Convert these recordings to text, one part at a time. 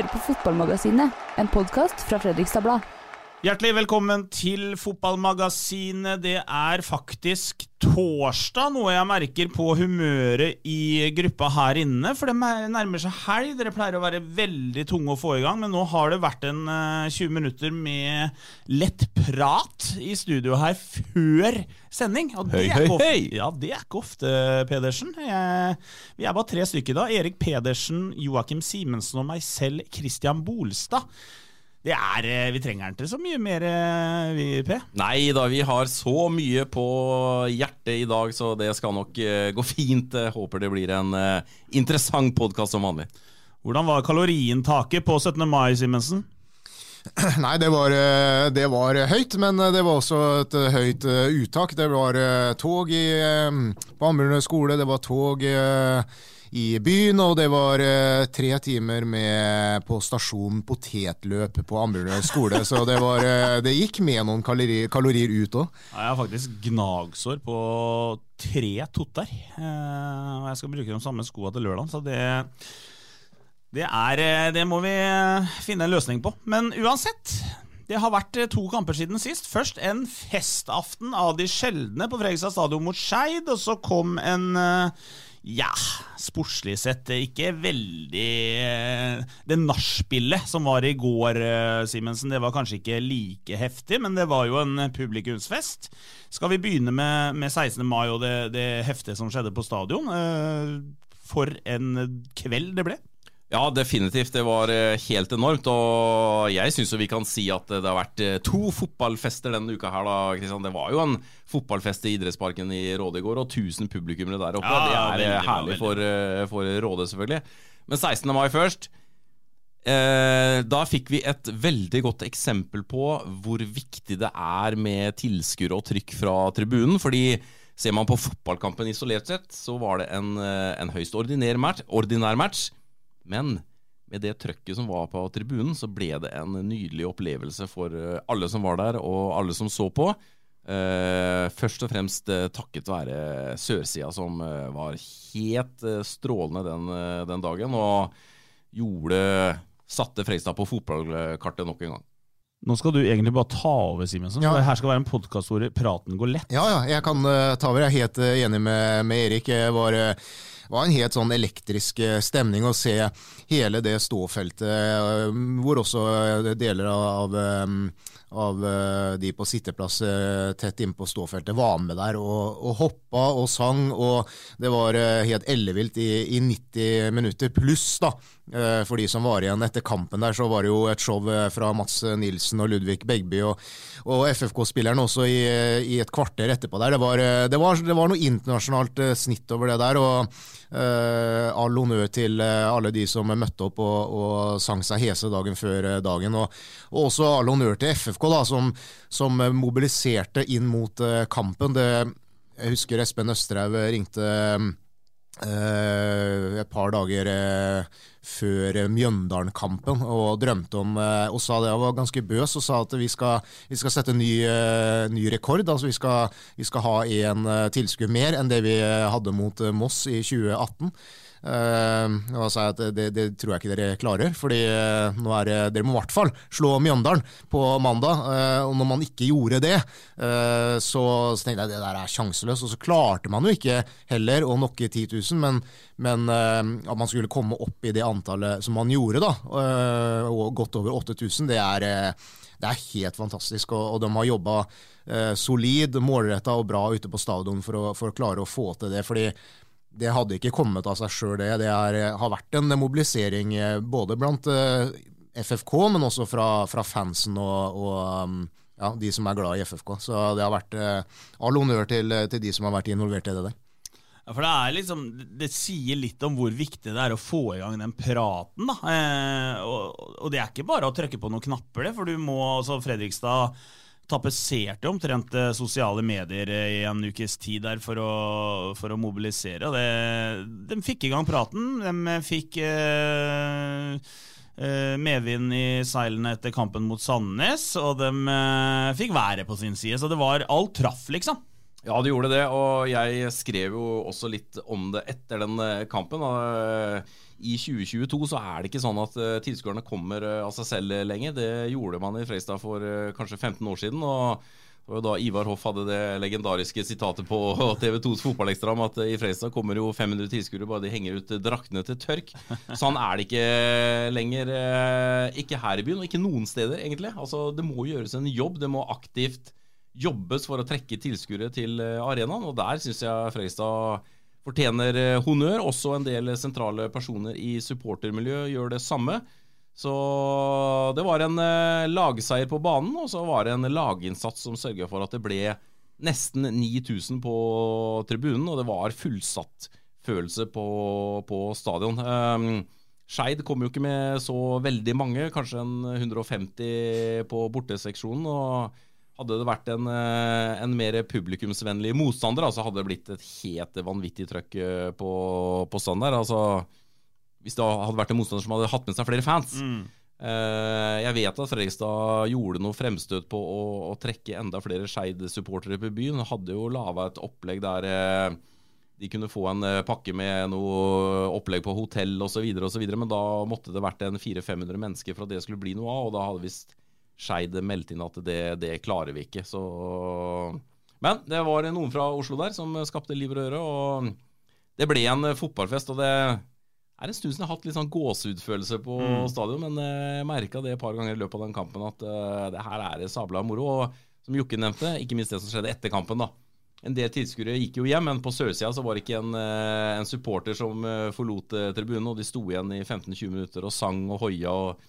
Hører på Fotballmagasinet, en podkast fra Fredrikstad Blad. Hjertelig velkommen til Fotballmagasinet. Det er faktisk torsdag, noe jeg merker på humøret i gruppa her inne. For det nærmer seg helg. Dere pleier å være veldig tunge å få i gang, men nå har det vært en eh, 20 minutter med lett prat i studio her før sending. Og det er ikke ofte, Ja, det er ikke ofte, Pedersen. Jeg, vi er bare tre stykker da. Erik Pedersen, Joakim Simensen og meg selv, Christian Bolstad. Det er, eh, Vi trenger ikke så mye mer, eh, vi, P. Nei da, vi har så mye på hjertet i dag, så det skal nok eh, gå fint. Håper det blir en interessant podkast som vanlig. Hvordan var kaloriinntaket på 17. mai, Simensen? Nei, det var, det var høyt, men det var også et høyt uttak. Det var tog i, på Ammerud skole, det var tog eh, i byen, og det var uh, tre timer med på stasjonen potetløp på Ambjørnøy skole. Så det, var, uh, det gikk med noen kalorier, kalorier ut òg. Jeg har faktisk gnagsår på tre totter. uh, og jeg skal bruke de samme skoene til lørdag, så det det, er, det må vi finne en løsning på. Men uansett, det har vært to kamper siden sist. Først en festaften av de sjeldne på Fredrikstad stadion mot Skeid, og så kom en eh, ja, sportslig sett ikke veldig eh, Det nachspielet som var i går, eh, Simensen, det var kanskje ikke like heftig, men det var jo en publikumsfest. Skal vi begynne med, med 16. mai og det, det heftige som skjedde på stadion? Eh, For en kveld det ble. Ja, definitivt. Det var eh, helt enormt. Og jeg syns vi kan si at det har vært eh, to fotballfester denne uka her, da, Kristian. Det var jo en fotballfest i idrettsparken i Råde i går, og 1000 publikummere der oppe. Ja, det er veldig eh, herlig for, for Råde, selvfølgelig. Men 16. mai først. Eh, da fikk vi et veldig godt eksempel på hvor viktig det er med tilskuere og trykk fra tribunen. Fordi ser man på fotballkampen isolert sett, så var det en, en høyst ordinær match, ordinær match. Men med det trøkket som var på tribunen, så ble det en nydelig opplevelse for eh, alle som var der, og alle som så på. Eh, først og fremst eh, takket være sørsida, som var helt strålende den, den dagen. Og gjorde satte Fredrikstad på fotballkartet nok en gang. Nå skal du egentlig bare ta over, Simensen. Ja. her skal være en podkast hvor praten går lett. Ja, ja, jeg kan uh, ta over. Jeg er helt uh, enig med, med Erik. Jeg var, eh, var en helt sånn elektrisk eh, stemning å se hele det ståfeltet, eh, hvor også eh, deler av, av de på sitteplass tett innpå ståfeltet var med der og, og hoppa og sang, og det var helt ellevilt i, i 90 minutter pluss, da. Eh, For de som var igjen etter kampen der, så var det jo et show eh, fra Mats Nilsen og Ludvig Begby og, og FFK-spilleren også i, i et kvarter etterpå der. Det var, eh, det var, det var noe internasjonalt eh, snitt over det der. og uh, All honnør til eh, alle de som møtte opp og, og sang seg hese dagen før eh, dagen. Og, og også all honnør til FFK, da, som, som eh, mobiliserte inn mot eh, kampen. Det, jeg husker Espen Østerhaug ringte eh, et par dager eh, før eh, Mjøndalen-kampen og drømte om eh, og sa det, Jeg var ganske bøs og sa at vi skal, vi skal sette ny, eh, ny rekord. altså Vi skal, vi skal ha én tilskuer mer enn det vi eh, hadde mot eh, Moss i 2018. Eh, og sa at det, det tror jeg ikke dere klarer, fordi eh, nå er det, dere må i hvert fall slå Mjøndalen på mandag. eh, og når man ikke gjorde det, så, så tenkte jeg det der er sjanseløst. Og så klarte man jo ikke heller å nokke 10 000, men, men at man skulle komme opp i det antallet som man gjorde, da, og godt over 8000, det er det er helt fantastisk, og de har jobba eh, solid, målretta og bra ute på stadion for å, for å klare å få til det. fordi det hadde ikke kommet av seg sjøl, det. Det er, har vært en mobilisering eh, både blant eh, FFK, men også fra, fra fansen og, og um, ja, de som er glad i FFK. Så det har vært eh, all honnør til, til de som har vært involvert i det der. Ja, for det, er liksom, det sier litt om hvor viktig det er å få i gang den praten. da. Eh, og, og, det er ikke bare å trykke på noen knapper, det, for du må altså Fredrikstad tapetserte omtrent eh, sosiale medier i en ukes tid der for å, for å mobilisere. Det, de fikk i gang praten. De fikk eh, eh, medvind i seilene etter kampen mot Sandnes, og de eh, fikk været på sin side. Så det var Alt traff, liksom. Ja, det gjorde det, og jeg skrev jo også litt om det etter den eh, kampen. I 2022 så er det ikke sånn at uh, tilskuerne kommer uh, av seg selv lenger. Det gjorde man i Freistad for kanskje 15 år siden. og det var da Ivar Hoff hadde det legendariske sitatet på TV2s fotballekstra om at i Freistad kommer jo 500 tilskuere bare de henger ut draktene til tørk. Sånn er det ikke lenger. Ikke her i byen, og ikke noen steder, egentlig. Altså, Det må gjøres en jobb. Det må aktivt jobbes for å trekke tilskuere til eh, arenaen, og der syns jeg Fredrikstad fortjener eh, honnør. Også en del sentrale personer i supportermiljøet gjør det samme. Så det var en eh, lagseier på banen, og så var det en laginnsats som sørga for at det ble nesten 9000 på tribunen, og det var fullsatt følelse på, på stadion. Um, Skeid kom jo ikke med så veldig mange, kanskje en 150 på borteseksjonen. og hadde det vært en, eh, en mer publikumsvennlig motstander, altså hadde det blitt et helt vanvittig trøkk eh, på, på stand der. Altså, hvis det hadde vært en motstander som hadde hatt med seg flere fans. Mm. Eh, jeg vet at Fredrikstad gjorde noe fremstøt på å, å trekke enda flere Skeid-supportere på byen. Hadde jo laga et opplegg der de kunne få en pakke med noe opplegg på hotell osv., men da måtte det vært en 400-500 mennesker for at det skulle bli noe av. og da hadde visst Skeid meldte inn at det, det, klarer vi ikke. Så Men det var noen fra Oslo der som skapte liv og røre. Og det ble en fotballfest. Og det er en stund siden jeg har hatt litt sånn gåsehudfølelse på mm. stadion, men jeg merka det et par ganger i løpet av den kampen at uh, det her er sabla moro. Og som Jokke nevnte, ikke minst det som skjedde etter kampen, da. En del tilskuere gikk jo hjem, men på sørsida så var det ikke en, eh, en supporter som eh, forlot tribunen, og de sto igjen i 15-20 minutter og sang og hoia. og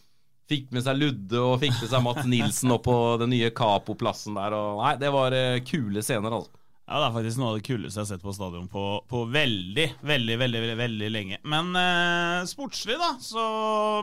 Fikk med seg Ludde og fikk med seg Mats Nilsen opp på den nye Capo-plassen der. Og nei, det var uh, kule scener, altså. Ja, Det er faktisk noe av det kuleste jeg har sett på stadion på, på veldig, veldig, veldig, veldig, veldig lenge. Men eh, sportslig, da, så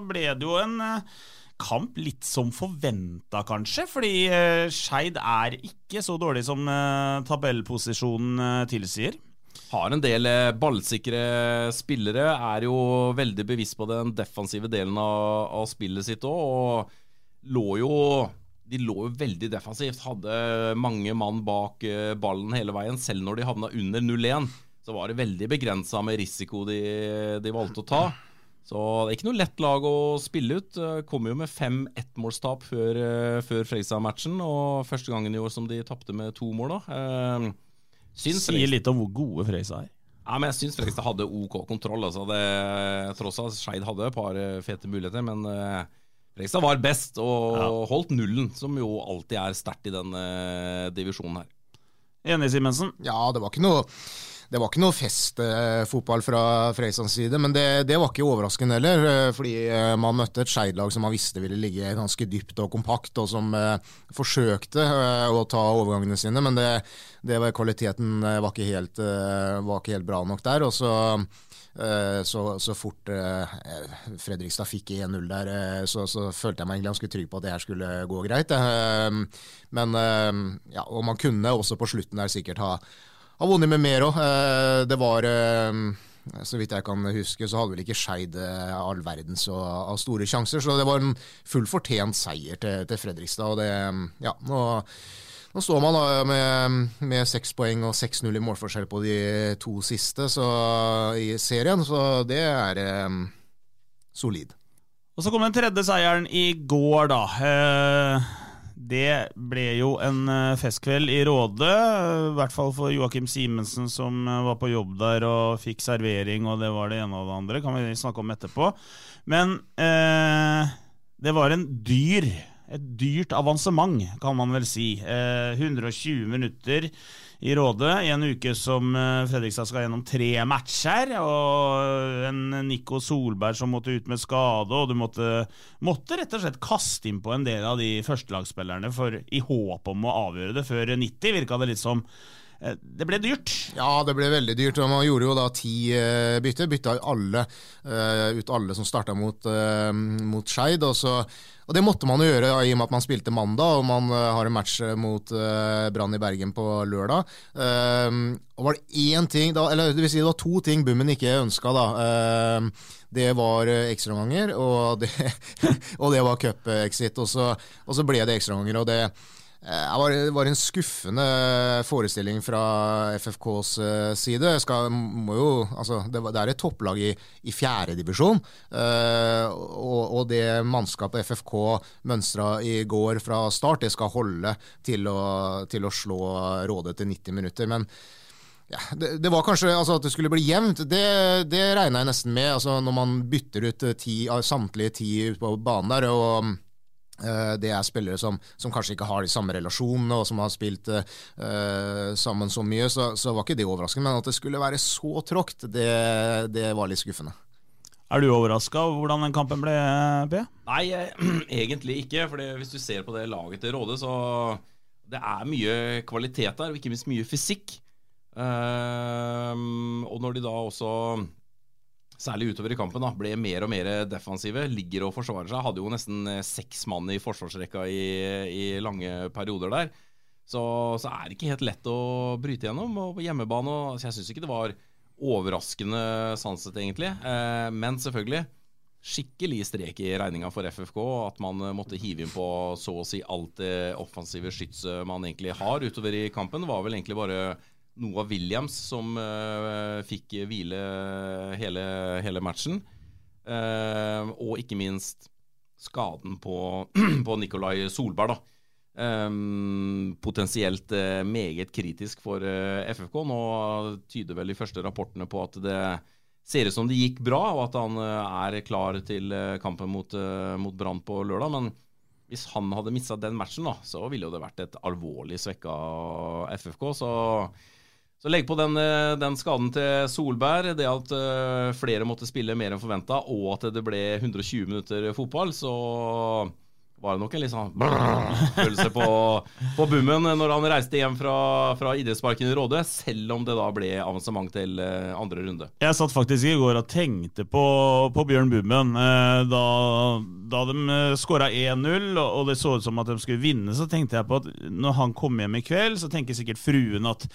ble det jo en eh, kamp litt som forventa, kanskje. Fordi eh, Skeid er ikke så dårlig som eh, tabellposisjonen tilsier. Har en del eh, ballsikre spillere. Er jo veldig bevisst på den defensive delen av, av spillet sitt òg. Og lå jo de lå jo veldig defensivt. Hadde mange mann bak eh, ballen hele veien. Selv når de havna under 0-1, så var det veldig begrensa med risiko de, de, valgte å ta. Så det er ikke noe lett lag å spille ut. Kommer jo med fem ettmålstap før, eh, før Freisa-matchen, og første gangen i år som de tapte med to mål. da. Syns Sier litt om hvor gode Freisa er. Ja, men jeg syns Fredrikstad hadde OK kontroll. Altså det, tross at Skeid hadde et par eh, fete muligheter. Men uh, Fredrikstad var best og ja. holdt nullen, som jo alltid er sterkt i denne uh, divisjonen her. Enig, Simensen? Ja, det var ikke noe det var ikke noe festfotball fra Freisans side, men det, det, var ikke overraskende heller. Eh, fordi eh, man møtte et Skeid-lag som man visste ville ligge ganske dypt og kompakt, og som eh, forsøkte å ta overgangene sine, men det, det var, kvaliteten var ikke, helt, var ikke, helt, bra nok der. og så så, så, fort Fredrikstad fikk 1-0 der, så, så, følte jeg meg egentlig ganske trygg på at det her skulle gå greit. Men ja, og man kunne også på slutten der sikkert ha har vunnet med mer òg. Eh, det var eh, så vidt jeg kan huske, så hadde vel ikke Skeid eh, all verdens av store sjanser. Så det var en full fortjent seier til, til Fredrikstad. Og det, ja, nå, nå står man da med, med seks poeng og 6-0 i målforskjell på de to siste så, i serien, så det er eh, solid. Og så kom den tredje seieren i går, da. Eh det ble jo en eh, festkveld i Råde, i hvert fall for Joakim Simensen som eh, var på jobb der og fikk servering, og det var det ene og det andre. kan vi snakke om etterpå. Men eh, det var en dyr, et dyrt avansement, kan man vel si. Eh, 120 minutter i Råde i en uke som eh, Fredrikstad skal gjennom tre matcher. Og en Nico Solberg som måtte ut med skade, og du måtte, måtte rett og slett kaste inn på en del av de førstelagsspillerne for, i håp om å avgjøre det før 90, virka det litt som. Det ble dyrt. Ja, det ble veldig dyrt. og Man gjorde jo da ti uh, bytter. Bytta alle uh, ut alle som starta mot, uh, mot Skeid. Og, og det måtte man jo gjøre ja, i og med at man spilte mandag, og man har en match mot Brann i Bergen på lørdag. Og var det én ting, da, eller det vil si det var to ting Bummen ikke ønska, da. Det var ekstraomganger, og, og det var cup-exit. Og, og så ble det ekstraomganger. og det Eh, Det var, en skuffende forestilling fra FFKs eh, side. Skal, jo, altså, det, er et topplag i, i fjerdedivisjon. Uh, og, og det mannskapet FFK mønstra i går fra start, det skal holde til å, til å slå Råde til 90 minutter. Men ja, det, det var kanskje altså, at det skulle bli jevnt. Det, det regna jeg nesten med. Altså, når man bytter ut eh, ti, samtlige ti på banen der. og Eh, Det er spillere som, som kanskje ikke har de samme relasjonene, og som har spilt uh, sammen så mye, så, så var ikke det overraskende. Men at det skulle være så tråkt, det, det var litt skuffende. Er du overraska over hvordan den kampen ble, B? Nei, eh, egentlig ikke. For hvis du ser på det laget til Råde, så det er mye kvalitet der, og ikke minst mye fysikk. Uh, og når de da også, særlig utover i kampen, da, ble mer og mer defensive, ligger og forsvarer seg, hadde jo nesten eh, seks mann i forsvarsrekka i, i lange perioder der. Så, så er det ikke helt lett å bryte gjennom. Og på hjemmebane og, så Jeg syns ikke det var overraskende sanset, egentlig. Eh, men selvfølgelig skikkelig strek i regninga for FFK. At man eh, måtte hive inn på så å si alt det offensive skytset man egentlig har utover i kampen. Var vel egentlig bare Noah Williams som uh, fikk hvile hele, hele matchen. Uh, og ikke minst skaden på, på Nikolai Solberg, da. Um, potensielt uh, meget kritisk for FFK. Nå tyder vel de første rapportene på at det ser ut som det gikk bra, og at han er klar til kampen mot, mot Brann på lørdag. Men hvis han hadde mista den matchen, da, så ville det vært et alvorlig svekka FFK. Så, så legg på den, eh, den skaden til Solberg, det at eh, flere måtte spille mer enn forventa, og at det ble 120 minutter fotball, så var det nok en litt sånn følelse på, på bummen når han reiste hjem fra, fra idrettsparken i Råde, selv om det da ble avansement til eh, andre runde. Jeg satt faktisk i går og tenkte på, på Bjørn Bummen. Da, da de skåra 1-0 og og det så ut som at de skulle vinne, så tenkte jeg på at når han kom hjem i kveld, så tenker sikkert fruen at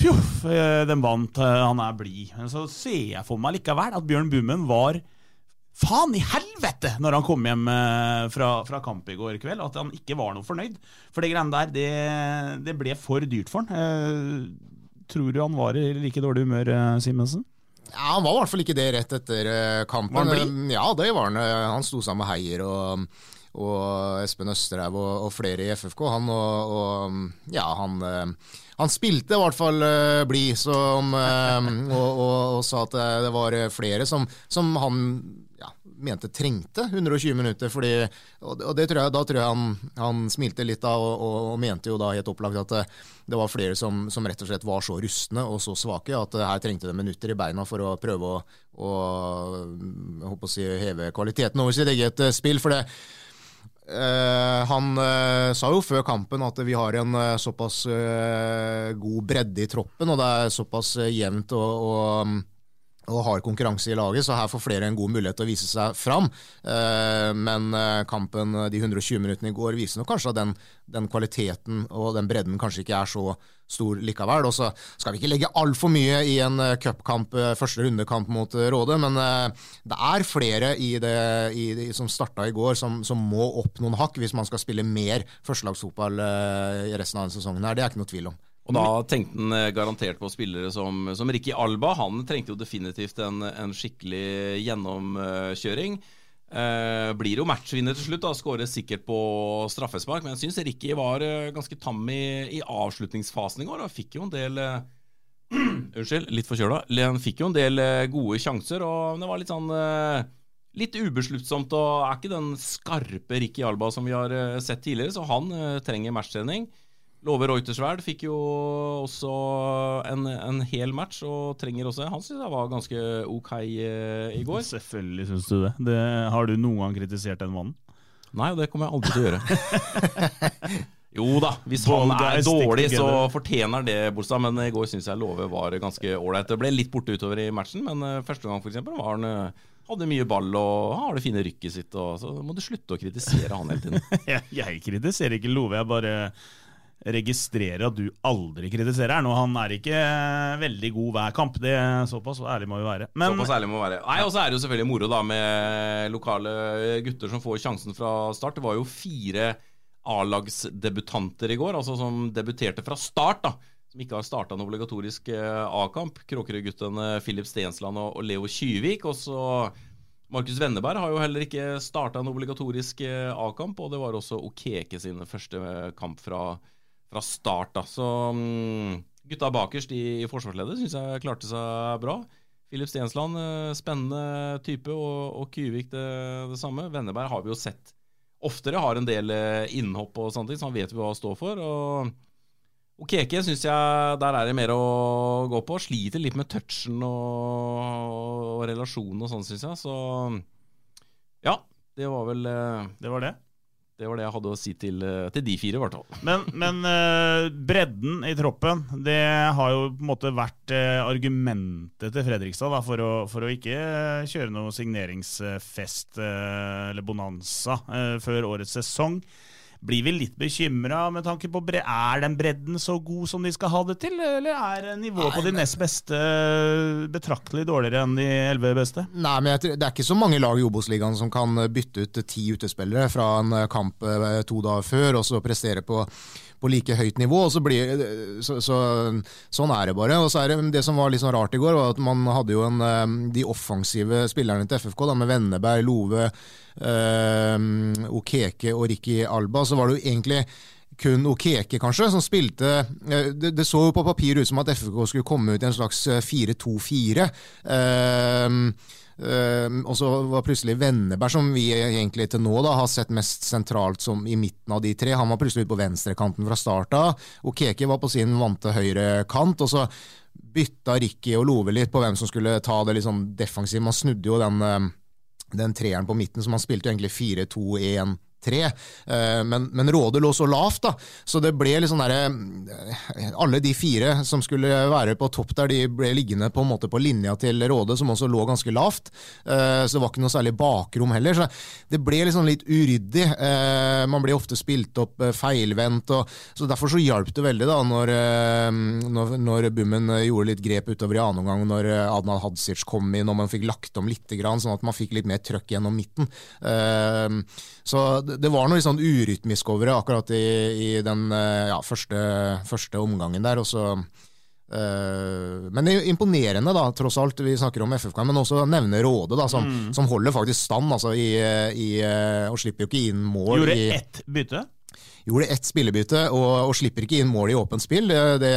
Fjoff, eh, den vant, eh, han er blid. Men så ser jeg for meg likevel at Bjørn Bummen var Faen i helvete! Når han kom hjem eh, fra, fra kamp i går kveld, at han ikke var noe fornøyd. For det greiene der, det, det ble for dyrt for han. Tror du han var i like dårlig humør, Simensen? Ja, Han var i hvert fall ikke det rett etter kampen. Var han blid? Ja, det var han. Han sto sammen med Heier og, og Espen Østerhaug og, og flere i FFK. Han og, og ja, han, eh, han spilte i hvert fall uh, blid, så eh, og, og, sa at det, var flere som, som han ja, mente trengte 120 minutter. Fordi, og det- tror jeg, da tror jeg han, han smilte litt da, og, mente jo da helt opplagt at det, det var flere som, som rett og slett var så rustne og så svake at eh, her trengte de minutter i beina for å prøve å, å, å si, heve kvaliteten over sitt eget eh, spill. for det Eh, han eh, sa jo før kampen at vi har en eh, såpass eh, god bredde i troppen, og det er såpass eh, jevnt og, og, og hard konkurranse i laget, så her får flere en god mulighet til å vise seg fram. Eh, men eh, kampen de 120 minuttene i går viser nok kanskje at den, den kvaliteten og den bredden kanskje ikke er så stor likevel. Og så skal vi ikke legge altfor mye i en eh, cupkamp, eh, første rundekamp mot eh, Råde, men det er flere i det, i det som starta i går, som, som må opp noen hakk hvis man skal spille mer førstelagsfotball i resten av denne sesongen. her. Det er ikke noe tvil om. Og da tenkte han garantert på spillere som, som Ricky Alba. Han trengte jo definitivt en, en skikkelig gjennomkjøring. Eh, blir jo matchvinner til slutt, da skårer sikkert på straffespark. Men jeg syns Ricky var eh, ganske tam i, i avslutningsfasen i går. Og fikk jo en del eh, Unnskyld, litt forkjøla. Han fikk jo en del eh, gode sjanser, og det var litt sånn eh, Litt ubesluttsomt og er ikke den skarpe Ricky Alba som vi har sett tidligere, så han trenger matchtrening. Love Reutersverd fikk jo også en, en hel match, og trenger også Han syns jeg var ganske ok eh, i går. Selvfølgelig syns du det. det. Har du noen gang kritisert den mannen? Nei, og det kommer jeg aldri til å gjøre. Jo da, hvis han er dårlig, så fortjener det, Bolstad. Men i går syns jeg Love var ganske ålreit. Det ble litt borte utover i matchen, men eh, første gang for eksempel, var han eh, hadde mye ball og har det fine rykket sitt. Og, så må du slutte å kritisere han hele tiden. Jeg, jeg kritiserer ikke Love, jeg bare registrerer at du aldri kritiserer han. Og han er ikke eh, veldig god hver kamp. Det er Såpass ærlig må vi være. Men Såpass ærlig må vi være. Nei, Og så er det jo selvfølgelig moro da med lokale gutter som får sjansen fra start. Det var jo fire A-lagsdebutanter i går, altså som debuterte fra start. da Som ikke har starta en obligatorisk eh, A-kamp. Kråkerøy-guttene Filip Stensland og Leo Kyvik. Og så Markus Venneberg har jo heller ikke starta en obligatorisk eh, A-kamp. Og det var også Okeke sin første kamp fra, fra start. da Så um, gutta bakerst i, i forsvarsleddet syns jeg klarte seg bra. Filip Stensland, eh, spennende type, og, og Kyvik det, det samme. Venneberg har vi jo sett oftere har en del eh, innhopp og sånne ting, så han vet hva han står for. Og, og Keke syns jeg der er det mer å gå på. Sliter litt med touchen og, og relasjonen og sånn, syns jeg. Så ja, det var vel eh, det var det. Det var det jeg hadde å si til, eh, til de fire, i hvert fall. Men, men uh, bredden i troppen, det har jo på en måte vært uh, argumentet til Fredrikstad da, for, å, for å ikke kjøre noe signeringsfest uh, eller bonanza før årets sesong. Blir vi litt bekymra med tanke på bre Er den bredden så god som de skal ha det til, eller er nivået på de nest beste betraktelig dårligere enn de elleve beste? Nei, men tror- Det er ikke så mange lag i Obos-ligaen som kan bytte ut ti utespillere fra en kamp eh, to dager før, og så prestere på, på like høyt nivå. og så blir, så, så, Sånn er det bare. og så er Det det som var litt sånn rart i går, var at man hadde jo en, eh, de offensive spillerne til FFK, da, med Venneberg, Love, eh, Okeke og Ricky Alba. Så var det jo egentlig kun Okeke, kanskje, som spilte eh, Det, det så jo på papir ut som at FFK skulle komme ut i en slags eh, 4-2-4. Eh, eh, og så var plutselig Venneberg, som vi egentlig til nå da har sett mest sentralt som i midten av de tre, han var plutselig ute på venstrekanten fra start av. Keke var på sin vante høyre kant. og så bytta Ricky og Love litt på hvem som skulle ta det sånn defensivt. Man snudde jo den, eh, den treeren på midten, så man spilte jo egentlig 4-2-1. 3, Eh, men, men Råde lå så lavt, da, så det ble litt sånn derre eh, Alle de fire som skulle være på topp der, de ble liggende på en måte på linja til Råde, som også lå ganske lavt. Eh, Så det var ikke noe særlig bakrom heller. Så det ble liksom litt uryddig. Man ble ofte spilt opp feilvendt, og, så derfor så hjalp det veldig da når, når, når Bummen gjorde litt grep utover i annen omgang, når Adnan Hadzic kom inn og man fikk lagt om litt, sånn at man fikk litt mer trøkk gjennom midten. Så det var noe litt sånn urytmisk over det akkurat i, i den eh, ja, første, første omgangen der. og så eh, men er imponerende, da, tross alt. Vi snakker om FFK, men også nevne Råde, da, som, Mm. som holder faktisk stand. Altså, i, i, eh, og slipper jo ikke inn mål. Gjorde i, ett bytte. Gjorde ett spillebytte og, og slipper ikke inn mål i åpent spill. Det,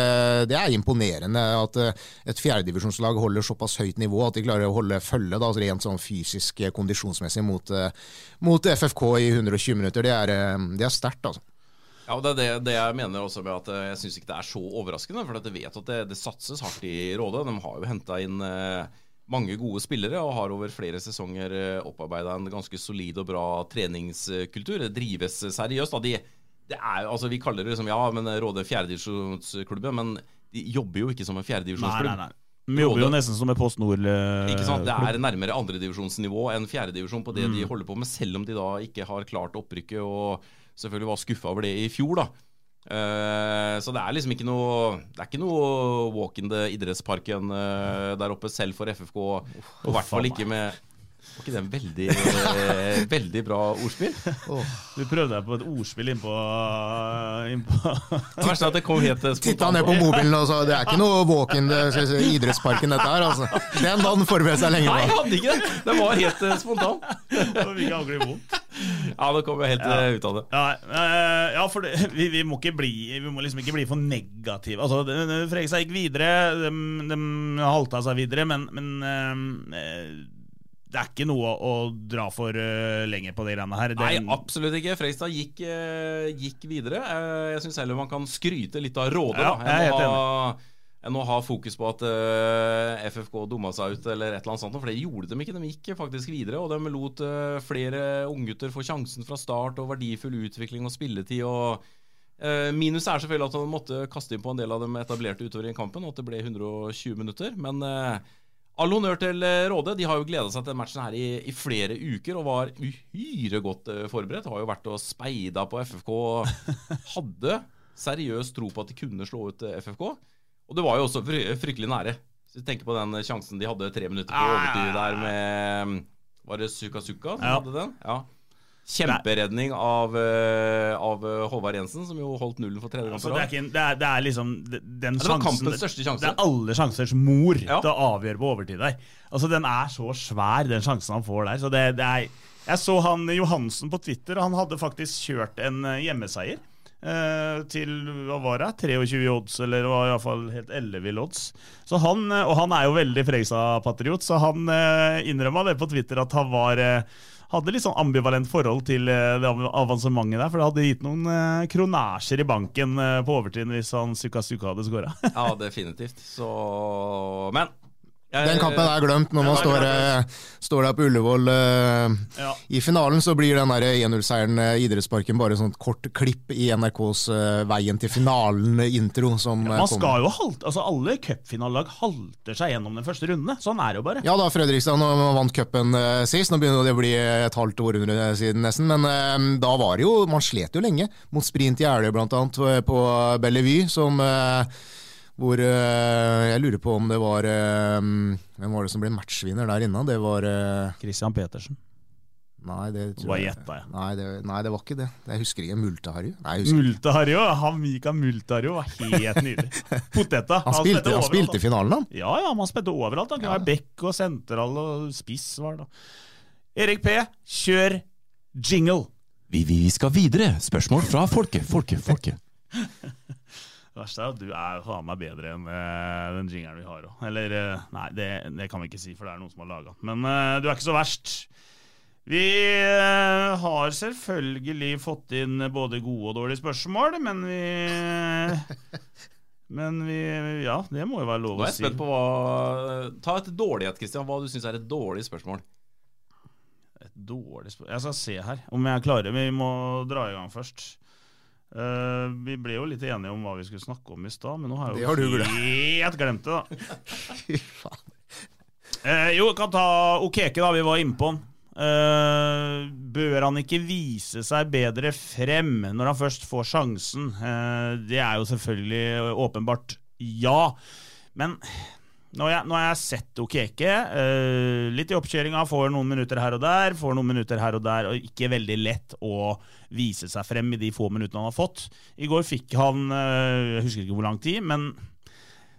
det, er imponerende at eh, et fjerdedivisjonslag holder såpass høyt nivå at de klarer å holde følge da, rent sånn fysisk eh, kondisjonsmessig mot, eh, mot FFK i 120 minutter. Det er, er sterkt, altså. Ja, og det er det, det jeg mener også med at jeg syns ikke det er så overraskende. For jeg vet at det, det satses hardt i Råde. De har jo henta inn eh, mange gode spillere og har over flere sesonger eh, opparbeida en ganske solid og bra treningskultur. Det drives seriøst. De, det er, altså, vi kaller det liksom, ja, men Råde fjerdedivisjonsklubben, men de jobber jo ikke som en fjerdedivisjonsklubb. Vi jobber jo nesten som en Post Nord. eh, Ikke sant? Det er nærmere andredivisjonsnivå enn fjerdedivisjon på det Mm. de holder på med, selv om de da ikke har klart opprykket og selvfølgelig var skuffa over det i fjor, da. Eh, så det er liksom ikke noe Det er ikke noe walk in the idrettsparken eh, der oppe, selv for FFK. Og i hvert fall ikke med Var ikke det en veldig, eh, veldig bra ordspill? Du prøvde deg på et ordspill innpå, innpå Det verste er at det kom helt spontant. Titta ned på mobilen og sa det er ikke noe walk in the skal jeg si, idrettsparken, dette her. Altså. Den hadde han forberedt seg lenge Nei, jeg hadde ikke det! Det var helt eh, spontan. Ja, nå kom jeg helt ja. ut av det. Ja, eh, ja for det, vi, vi må ikke bli Vi må liksom ikke bli for negative. Altså, Fredrikstad gikk videre, de, de halta seg videre, men, men eh, det er ikke noe å dra for uh, lenge på de greiene her. Det- Nei, absolutt ikke. Fredrikstad gikk, uh, gikk videre. Uh, jeg syns heller man kan skryte litt av Råde. Ja, da, jeg er enn, helt å ha, enn å ha fokus på at uh, FFK dumma seg ut, eller et eller annet sånt. For det gjorde de ikke. De gikk faktisk videre, og de lot uh, flere unggutter få sjansen fra start, og verdifull utvikling og spilletid. og uh, Minus er selvfølgelig at han måtte kaste inn på en del av dem etablerte utover i kampen, og at det ble 120 minutter. Men eh, all honnør til eh, Råde. De har jo gleda seg til den matchen her i, i flere uker og var uhyre godt eh, forberedt. Har jo vært og speida på FFK hadde seriøst tro på at de kunne slå ut eh, FFK. Og det var jo også fryktelig nære. Så du tenker på den sjansen de hadde tre minutter på overtid der med Var det Suka Suka som Ja. hadde den? Ja. Kjemperedning av, eh, av eh, Håvard Jensen, som jo holdt nullen for tredje gang Altså, på det, rad. det, er, liksom den Ja, sjansen. Det er alle sjansers mor Ja. til å avgjøre på overtid der. Altså, Den er så svær, den sjansen han får der. Så det, det er, jeg så han Johansen på Twitter, han hadde faktisk kjørt en eh, hjemmeseier. eh, til hva var det, 23 odds, eller det var iallfall helt ellevill odds. Så han, eh, Og han er jo veldig Freisa-patriot, så han uh, innrømma det på Twitter at han var eh, hadde litt sånn ambivalent forhold til eh, det avansementet der. For det hadde gitt noen eh, kronasjer i banken eh, på overtiden hvis han Suka Suka hadde skåra. Ja, definitivt. Så Men Den kampen er glemt når man står, eh, står der på Ullevål. eh, Ja. I finalen så blir den der 1-0-seieren eh, i idrettsparken bare sånn kort klipp i NRKs eh, Veien til finalen-intro. Ja, man Man kommer. skal jo halte, altså Alle cupfinalelag halter seg gjennom den første runde. Sånn er det jo bare. Ja da, Fredrikstad nå vant cupen eh, sist. Nå begynner det å bli et halvt århundre siden nesten. Men eh, da var det jo Man slet jo lenge mot Sprint Jeløy blant annet eh, på Bellevue, som eh, hvor eh, Jeg lurer på om det var eh, Hvem var det som ble matchvinner der inne? Det var eh, Christian Petersen. Nei, det tror jeg- gjetta, jeg. Nei, det, nei, det var ikke det. Jeg husker ikke. Multeharry? Multaharjo, han Mika Multaharjo var helt nydelig. Poteta. Han spilte, han spilte i finalen, han. Ja, ja, han spilte overalt. Han kunne Ja. være back og sentral og spiss. var det. Erik P, kjør jingle. Vi, vi skal videre. Spørsmål fra folket, folket, folket. Det verste er at du er faen meg bedre enn uh, den jingeren vi har òg. Eller uh, Nei, det, det kan vi ikke si, for det er noen som har laga den. Men uh, du er ikke så verst. Vi har selvfølgelig fått inn både gode og dårlige spørsmål, men vi Men vi Ja, det må jo være lov Nå å er jeg si. spent på hva Ta et dårlig et, Christian. Hva du syns er et dårlig spørsmål. Et dårlig spørsmål Jeg skal se her om jeg klarer Vi må dra i gang først. Eh, vi ble jo litt enige om hva vi skulle snakke om i stad, men nå har jeg jo har helt glemt det, da. Fy faen. Eh, jo, kan ta Okeke, da. Vi var innpå han. Uh, bør han ikke vise seg bedre frem når han først får sjansen? Det er jo selvfølgelig åpenbart ja. Men nå har jeg, nå har jeg sett Okeke. Uh, litt i oppkjøringa, får noen minutter her og der, får noen minutter her og der, og ikke veldig lett å vise seg frem i de få minuttene han har fått. I går fikk han uh, Jeg husker ikke hvor lang tid, men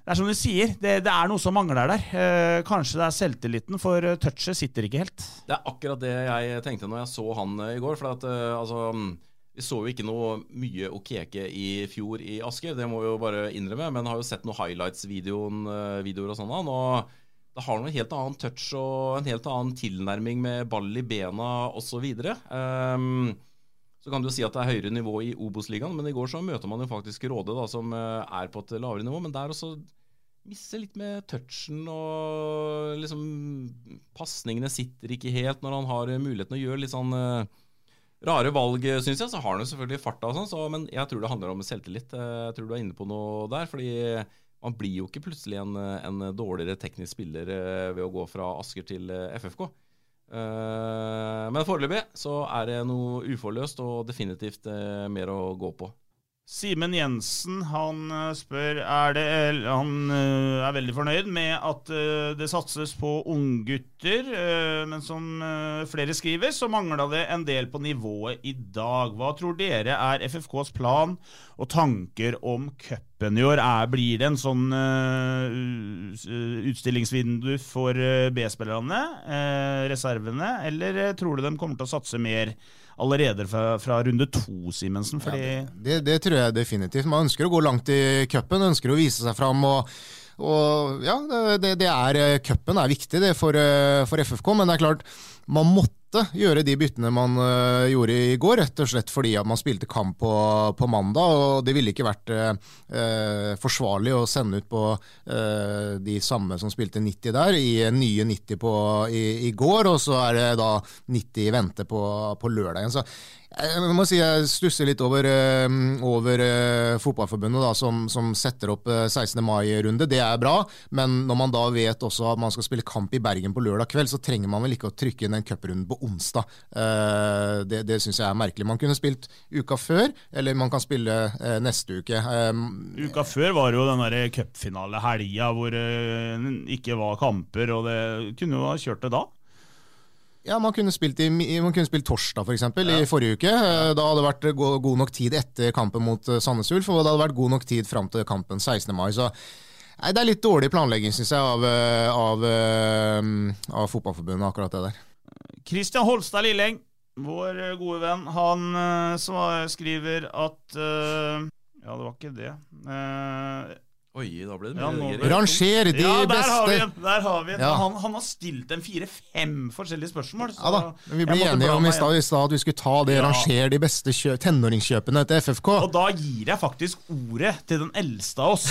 det er som du sier, det, det er noe som mangler der. Eh, kanskje det er selvtilliten, for eh, touchet sitter ikke helt. Det er akkurat det jeg tenkte når jeg så han eh, i går. For at, eh, altså, vi så jo ikke noe mye Okeke i fjor i Asker, det må vi jo bare innrømme. Men har jo sett noen highlights-videoer og sånn. Og det har noe helt annen touch og en helt annen tilnærming med ball i bena osv. Um, så kan du si at det er høyere nivå i Obos-ligaen, men i går så møter man jo faktisk Råde, da, som eh, er på et lavere nivå. Men der også misser litt med touchen, og liksom Pasningene sitter ikke helt når han har muligheten å gjøre litt sånn eh, rare valg, syns jeg. Så har han jo selvfølgelig farta og sånn, så, men jeg tror det handler om selvtillit. Eh, Jeg tror du er inne på noe der, fordi man blir jo ikke plutselig en, en dårligere teknisk spiller eh, ved å gå fra Asker til eh, FFK. Men foreløpig så er det noe uforløst og definitivt mer å gå på. Simen Jensen han eh, spør er det, Han eh, er veldig fornøyd med at eh, det satses på unggutter, men som flere skriver, så mangla det en del på nivået i dag. Hva tror dere er FFKs plan og tanker om cupen i år? Er, blir det en sånn utstillingsvindu for B-spillerne, reservene, eller tror du de kommer til å satse mer allerede fra, fra runde to, Simensen? Fordi Det, det tror jeg definitivt. Man ønsker å gå langt i cupen, ønsker å vise seg fram. og og ja, det, det- det er, eh, Cupen er viktig det for, eh, for FFK, men det er klart man måtte gjøre de byttene man uh, gjorde i går, rett og slett fordi at man spilte kamp på, på mandag. og Det ville ikke vært eh, forsvarlig å sende ut på uh, de samme som spilte 90 der, i nye 90 på, i, i går, og så er det da 90 i vente på, på lørdagen. Så Jeg må si jeg stusser litt over, eh, over eh, Fotballforbundet, da, som, som setter opp eh, 16. mai-runde. Det er bra, men når man da vet også at man skal spille kamp i Bergen på lørdag kveld, så trenger man vel ikke å trykke inn den cuprunden på onsdag. Eh, det det syns jeg er merkelig. Man kunne spilt uka før, eller man kan spille eh, neste uke. Eh, Uka før var jo den cupfinale-helga hvor det ikke var kamper, og det kunne jo ha kjørt det da. Ja, Man kunne spilt, i, man kunne spilt torsdag, f.eks., for i forrige uke. Eh, Da hadde det vært god nok tid etter kampen mot eh, Sandnes Ulf, og det hadde vært god nok tid fram til kampen 16. mai. Så nei, det er litt dårlig planlegging, syns jeg, av, eh, av, eh, av Fotballforbundet, akkurat det der. Kristian Holstad Lilleng, vår eh, gode venn, han eh, skriver at eh, Ja, det var ikke det. Oi, da ble det Ja, mye nå- Ranger de ja, der har vi beste Ja, Der har vi en. Ja. Han, han har stilt en fire-fem forskjellige spørsmål. så Ja da, men Vi ble enige om i stad at vi skulle ta det Ja. ranger de beste tenåringskjøpene til FFK. Og da gir jeg faktisk ordet til den eldste av oss.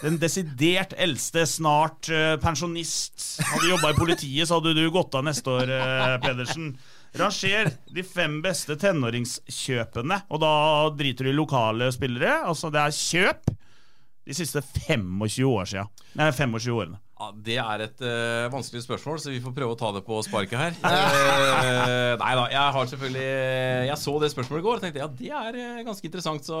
Den desidert eldste, snart uh, pensjonist. Hadde jobba i politiet, så hadde du gått av neste år, uh, Pedersen. Ranger de fem beste tenåringskjøpene, og da driter du i lokale spillere. Altså, det er kjøp de siste 25 år siden. Nei, 25 årene. Ja, det er et uh, vanskelig spørsmål, så vi får prøve å ta det på sparket her. uh, nei da, jeg har selvfølgelig Jeg så det spørsmålet i går og tenkte ja, det er eh, ganske interessant. Så,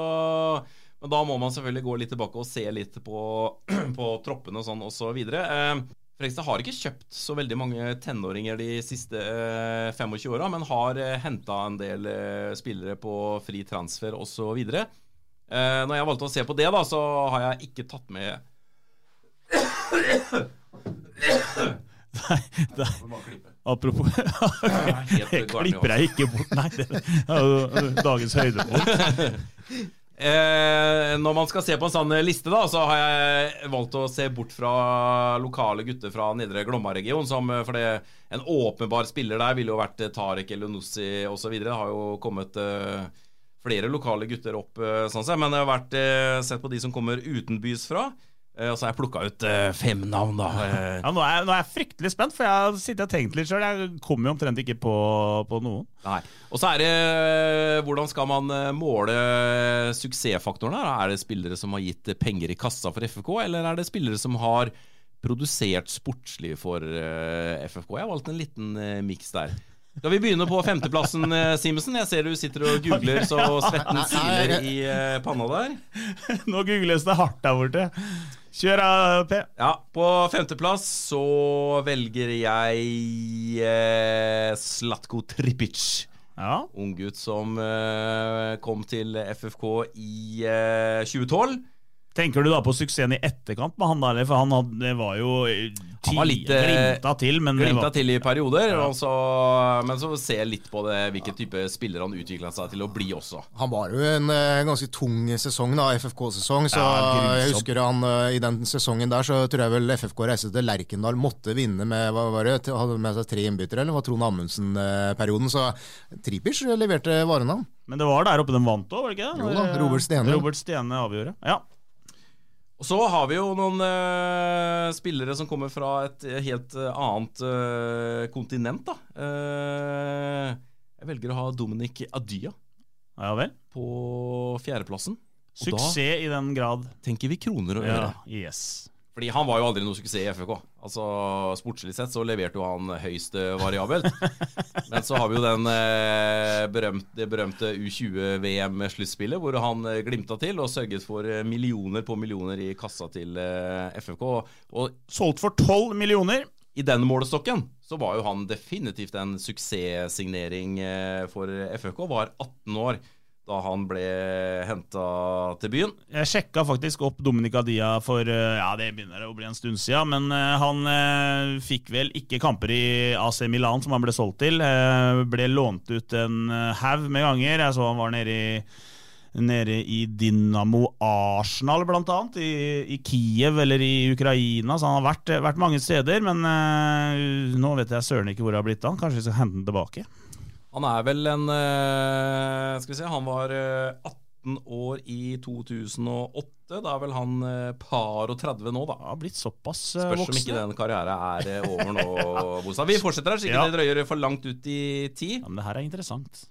men da må man selvfølgelig gå litt tilbake og se litt på, på troppene og sånn og så videre. Uh, Fredrikstad har ikke kjøpt så veldig mange tenåringer de siste eh, 25 åra, men har eh, henta en del eh, spillere på fri transfer osv. Eh, når jeg valgte å se på det, da, så har jeg ikke tatt med Nei, det er, apropos Jeg klipper deg ikke bort, nei. Det er dagens høydepunkt. Eh, når man skal se på en sånn liste, da, så har jeg valgt å se bort fra lokale gutter fra nedre Glomma-region. Som, eh, for det, en åpenbar spiller der ville jo vært Tarek eller Nussi osv. Det har jo kommet eh, flere lokale gutter opp, eh, sånn sett. Men jeg har vært, eh, sett på de som kommer utenbys fra. Eh, og så har jeg plukka ut fem navn, da. Ja, nå, er, nå er jeg fryktelig spent, for jeg har sittet og tenkt litt sjøl. Jeg kommer jo omtrent ikke på, på noen. Nei. Og så er det hvordan skal man måle suksessfaktoren her? Er det spillere som har gitt penger i kassa for FFK, eller er det spillere som har produsert sportslig for FFK? Jeg har valgt en liten miks der. Skal vi begynne på femteplassen, eh, Simensen? Jeg ser du sitter og googler så svetten siler i eh, panna der. Nå googles det hardt der borte. Kjør, P. Ja, På femteplass så velger jeg eh, Slatko Tripic. Ja. Unggutt som eh, kom til FFK i eh, 2012. Tenker du da på suksessen i etterkant med han der? For han hadde, var jo ti, Han var litt, eh, glimta til, men Glimta var, til i perioder, og så, men så ser jeg litt på det, hvilken type spiller han utvikla seg til å bli også. Han var jo en eh, ganske tung sesong, da, FFK-sesong. Så Ja, jeg husker han eh, i den sesongen der, så tror jeg vel FFK reiste til Lerkendal, måtte vinne med hva var det, hadde med seg tre innbyttere, eller var Trond Amundsen-perioden. Så Tripic leverte varene, men det var der oppe de vant òg, var det ikke det? Jo da, Robert Stene. Robert Stene avgjorde. Ja. Og så har vi jo noen eh, spillere som kommer fra et helt eh, annet eh, kontinent, da. Eh, jeg velger å ha Dominic Adia ja vel. på fjerdeplassen. Suksess i den grad. tenker vi kroner og øre. Ja, yes. Fordi han var jo aldri noe suksess i FFK. Altså Sportslig sett så leverte jo han høyst eh, variabelt. Men så har vi jo den eh, berømte, det berømte U20-VM-sluttspillet, hvor han eh, glimta til og sørget for millioner på millioner i kassa til FFK. Og Solgt for 12 millioner. i den målestokken så var jo han definitivt en suksesssignering for FFK. Var 18 år da han ble henta til byen. Jeg sjekka faktisk opp Dominica Dia for eh, Ja, det begynner å bli en stund siden, men eh, han eh, fikk vel ikke kamper i AC Milan, som han ble solgt til. Eh, ble lånt ut en eh, haug med ganger. Jeg så han var nede i Nede i Dynamo Arsenal, blant annet. I, I Kiev eller i Ukraina. Så han har vært, vært mange steder. Men eh, nå vet jeg søren ikke hvor det har blitt av. Kanskje vi skal hente han tilbake. Han er vel en eh, Skal vi se, han var eh, 18 år i 2008. Da er vel han eh, par og 30 nå, da. Han har blitt såpass voksen. Spørs om ikke den karrieren er eh, over nå. Bosa. Vi fortsetter her, sikkert Ja. det drøyer for langt ut i tid. Ja, men det her er interessant.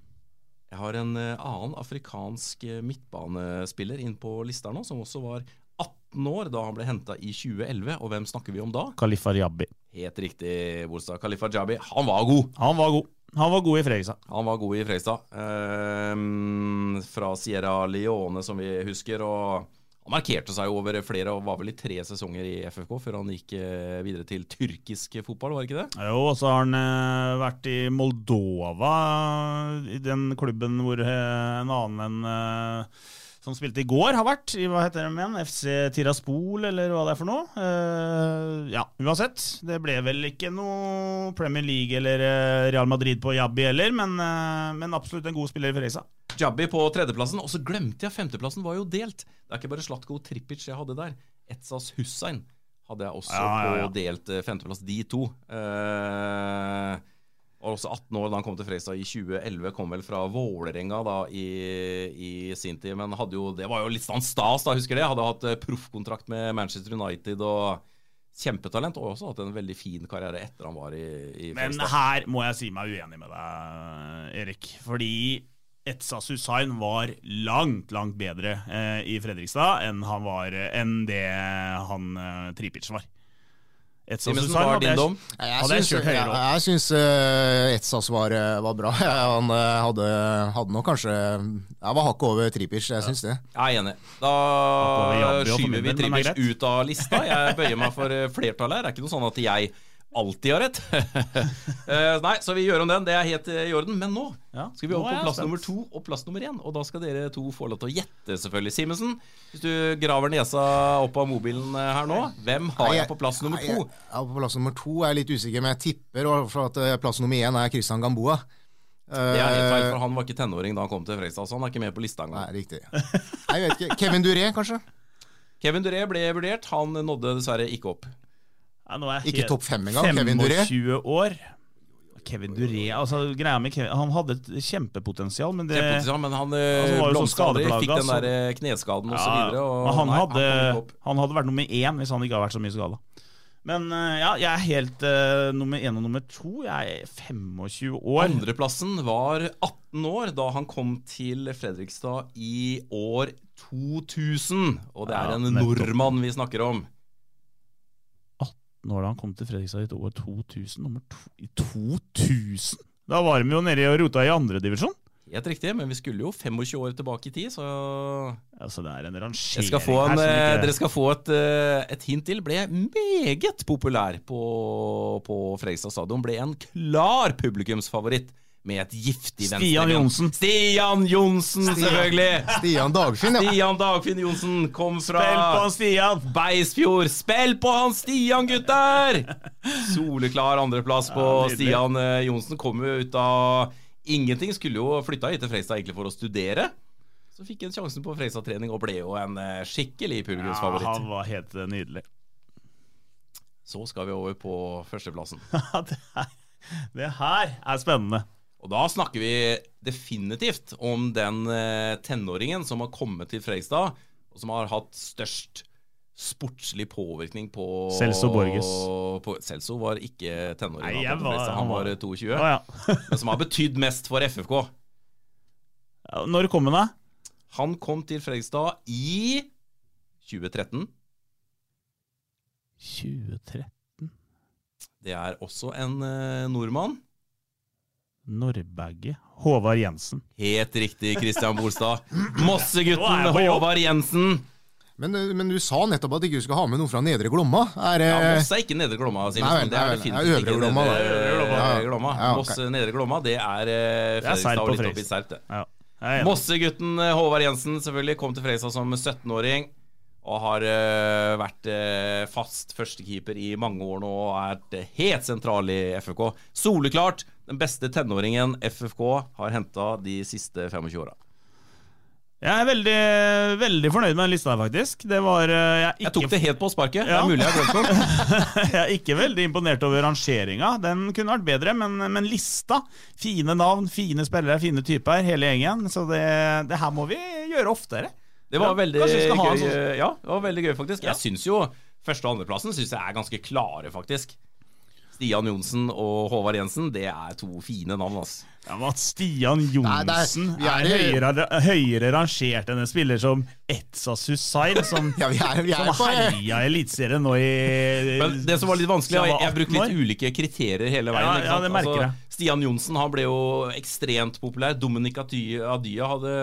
Jeg har en eh, annen afrikansk eh, midtbanespiller inn på lista nå, som også var 18 år da han ble henta i 2011. Og hvem snakker vi om da? Khalifa Jabi. Helt riktig, Bolstad. Khalifa Jabi. Han var god! Han var god. Han var god i Fredrikstad. Han var god i Fredrikstad. Eh, fra Sierra Leone, som vi husker. Og han markerte seg over flere, og var vel i tre sesonger i FFK før han gikk eh, videre til tyrkisk fotball, var det ikke det? Jo, og så har han eh, vært i Moldova, i den klubben hvor eh, en annen enn eh, som spilte i går, har vært. I hva heter de igjen? FC Tiraspol, eller hva det er for noe? Uh, ja, uansett. Det ble vel ikke noe Premier League eller eh, Real Madrid på Jabbi heller, men, uh, men absolutt en god spiller i freisa. Jabbi på tredjeplassen, og så glemte jeg femteplassen var jo delt. Det er ikke bare Slatko Trippic jeg hadde der. Etsas Hussein hadde jeg også Ja, ja, ja. på delt femteplass. De to. Eh, var også 18 år da han kom til Fredrikstad i 2011. Kom vel fra Vålerenga da i, i sin tid, men jo, det var jo litt sånn stas, da, husker det. Hadde hatt eh, proffkontrakt med Manchester United og kjempetalent. Og også hatt en veldig fin karriere etter han var i, i Men her må jeg si meg uenig med deg, Erik. Fordi Etsas Hussain var langt, langt bedre eh, i Fredrikstad enn, han var, enn det han eh, Tripic var. Etsas Simensen, hva er din dom? Jeg syns, eh, Etsas var, var bra. Han eh, hadde, hadde nok kanskje Jeg var hakket over Tripic, jeg syns det. Jeg er enig. Da skyver vi Tripic ut av lista. Jeg bøyer meg for eh, flertallet her. Det er ikke noe sånn at jeg alltid har rett. Eh, Nei, så vi gjør om den. Det er helt eh, i orden. Men nå Ja, skal vi over er på plass spent. nummer to og plass nummer én. Og da skal dere to få lov til å gjette, selvfølgelig. Simensen, hvis du graver nesa opp av mobilen eh, her nå, hvem har jeg på plass nummer to? jeg- Ja, på plass nummer to er jeg litt usikker, men jeg tipper for at plass nummer én er Christian Gamboa. Det er helt feil, for han var ikke tenåring da han kom til Fredrikstad, så han er ikke med på lista Nei, riktig. Nei, jeg vet ikke. Kevin Duré, kanskje? Kevin Duré ble vurdert. Han nådde dessverre ikke opp. Ja, nå er Ikke topp fem engang, Kevin Duré. 25 år. Kevin Duré altså greia med Kevin, Han hadde et kjempepotensial, men det Kjempepotensial, men han Altså, eh, var jo så blomstra. Fikk den der eh, kneskaden osv. Ja. Og, han, nei, hadde, kom han hadde vært nummer én hvis han ikke hadde vært så mye skada. Men eh, ja, jeg er helt uh, nummer én og nummer to. Jeg er 25 år. Andreplassen var 18 år da han kom til Fredrikstad i år 2000. Og det er Ja, en nordmann vi snakker om. Når da han kom til Fredrikstad i år 2000 Nummer to i 2000? Da var de jo nede og rota i andredivisjon. Helt riktig, men vi skulle jo 25 år tilbake i tid, så Altså, det er en rangering skal få en, her som eh, ikke- dere skal få et, eh, et hint til. Ble meget populær på, på Fredrikstad stadion. Ble en klar publikumsfavoritt med et giftig Stian venstreben. Johnsen. Stian Johnsen, selvfølgelig! Stian Dagfinn, ja. Stian Dagfinn Johnsen kom fra Spill på han, Stian! Beisfjord. Spill på han Stian, gutter! Soleklar andreplass på Ja. Stian eh, Johnsen. Kom jo ut av ingenting. Skulle jo flytta hit til Freistad egentlig for å studere. Så fikk han sjansen på Freistad-trening og ble jo en skikkelig skikkelig Ja, han var helt eh, nydelig. Så skal vi over på førsteplassen. Det her er spennende. Og da snakker vi definitivt om den eh, tenåringen som har kommet til Fredrikstad, og som har hatt størst sportslig påvirkning på Celso Borges. På, Celso var ikke tenåring, Nei, jeg var- han var var- eh, 22. Å, ja. men som har betydd mest for FFK. Når kom han, da? Han kom til Fredrikstad i 2013. 2013. Det er også en uh, nordmann. Norrbagge. Håvard Jensen. Helt riktig, Kristian Bolstad. Mossegutten. Håvard Jensen. Men, du- men du sa nettopp at ikke du skulle ha med noen fra Nedre Glomma. Er, Ja, Moss er ikke Nedre Glomma, Nei Simensen. vel, Det er definitivt ikke Glomma. Nedre, Glomma. Ja. Nedre Glomma. Ja, ok. Moss eh, Nedre Glomma, det er eh, Det er Fredrikstad og litt opp i Serp, det. Ja. Mossegutten eh, Håvard Jensen selvfølgelig kom til Fredrikstad som 17-åring. Og har uh, vært uh, fast førstekeeper i mange år nå og er eh, helt sentral i FFK. Soleklart den beste tenåringen FFK har henta de siste 25 åra. Jeg er veldig, veldig fornøyd med den lista her, faktisk. Det var eh, Jeg ikke... Jeg tok det helt på sparket. Det er mulig jeg har glemt noe. jeg er ikke veldig imponert over rangeringa. Den kunne vært bedre, men, men lista Fine navn, fine spillere, fine typer, hele gjengen. Så det, det her må vi gjøre oftere. Det var veldig gøy. sånn- Ja, det var veldig gøy, faktisk. Ja. Jeg syns jo første- og andreplassen synes jeg er ganske klare, faktisk. Stian Johnsen og Håvard Jensen, det er to fine navn. ass. Ja, men At Stian er- Johnsen vi er er høyere, høyere rangert enn en spiller som Etsa Hussain, som, Ja, vi er- vi er som herja i Eliteserien nå i Men det som var litt vanskelig, jeg, jeg brukte litt ulike kriterier hele veien. Ja, ikke ja, det merker altså, jeg. Stian Johnsen han ble jo ekstremt populær. Dominic Ady- Adia hadde,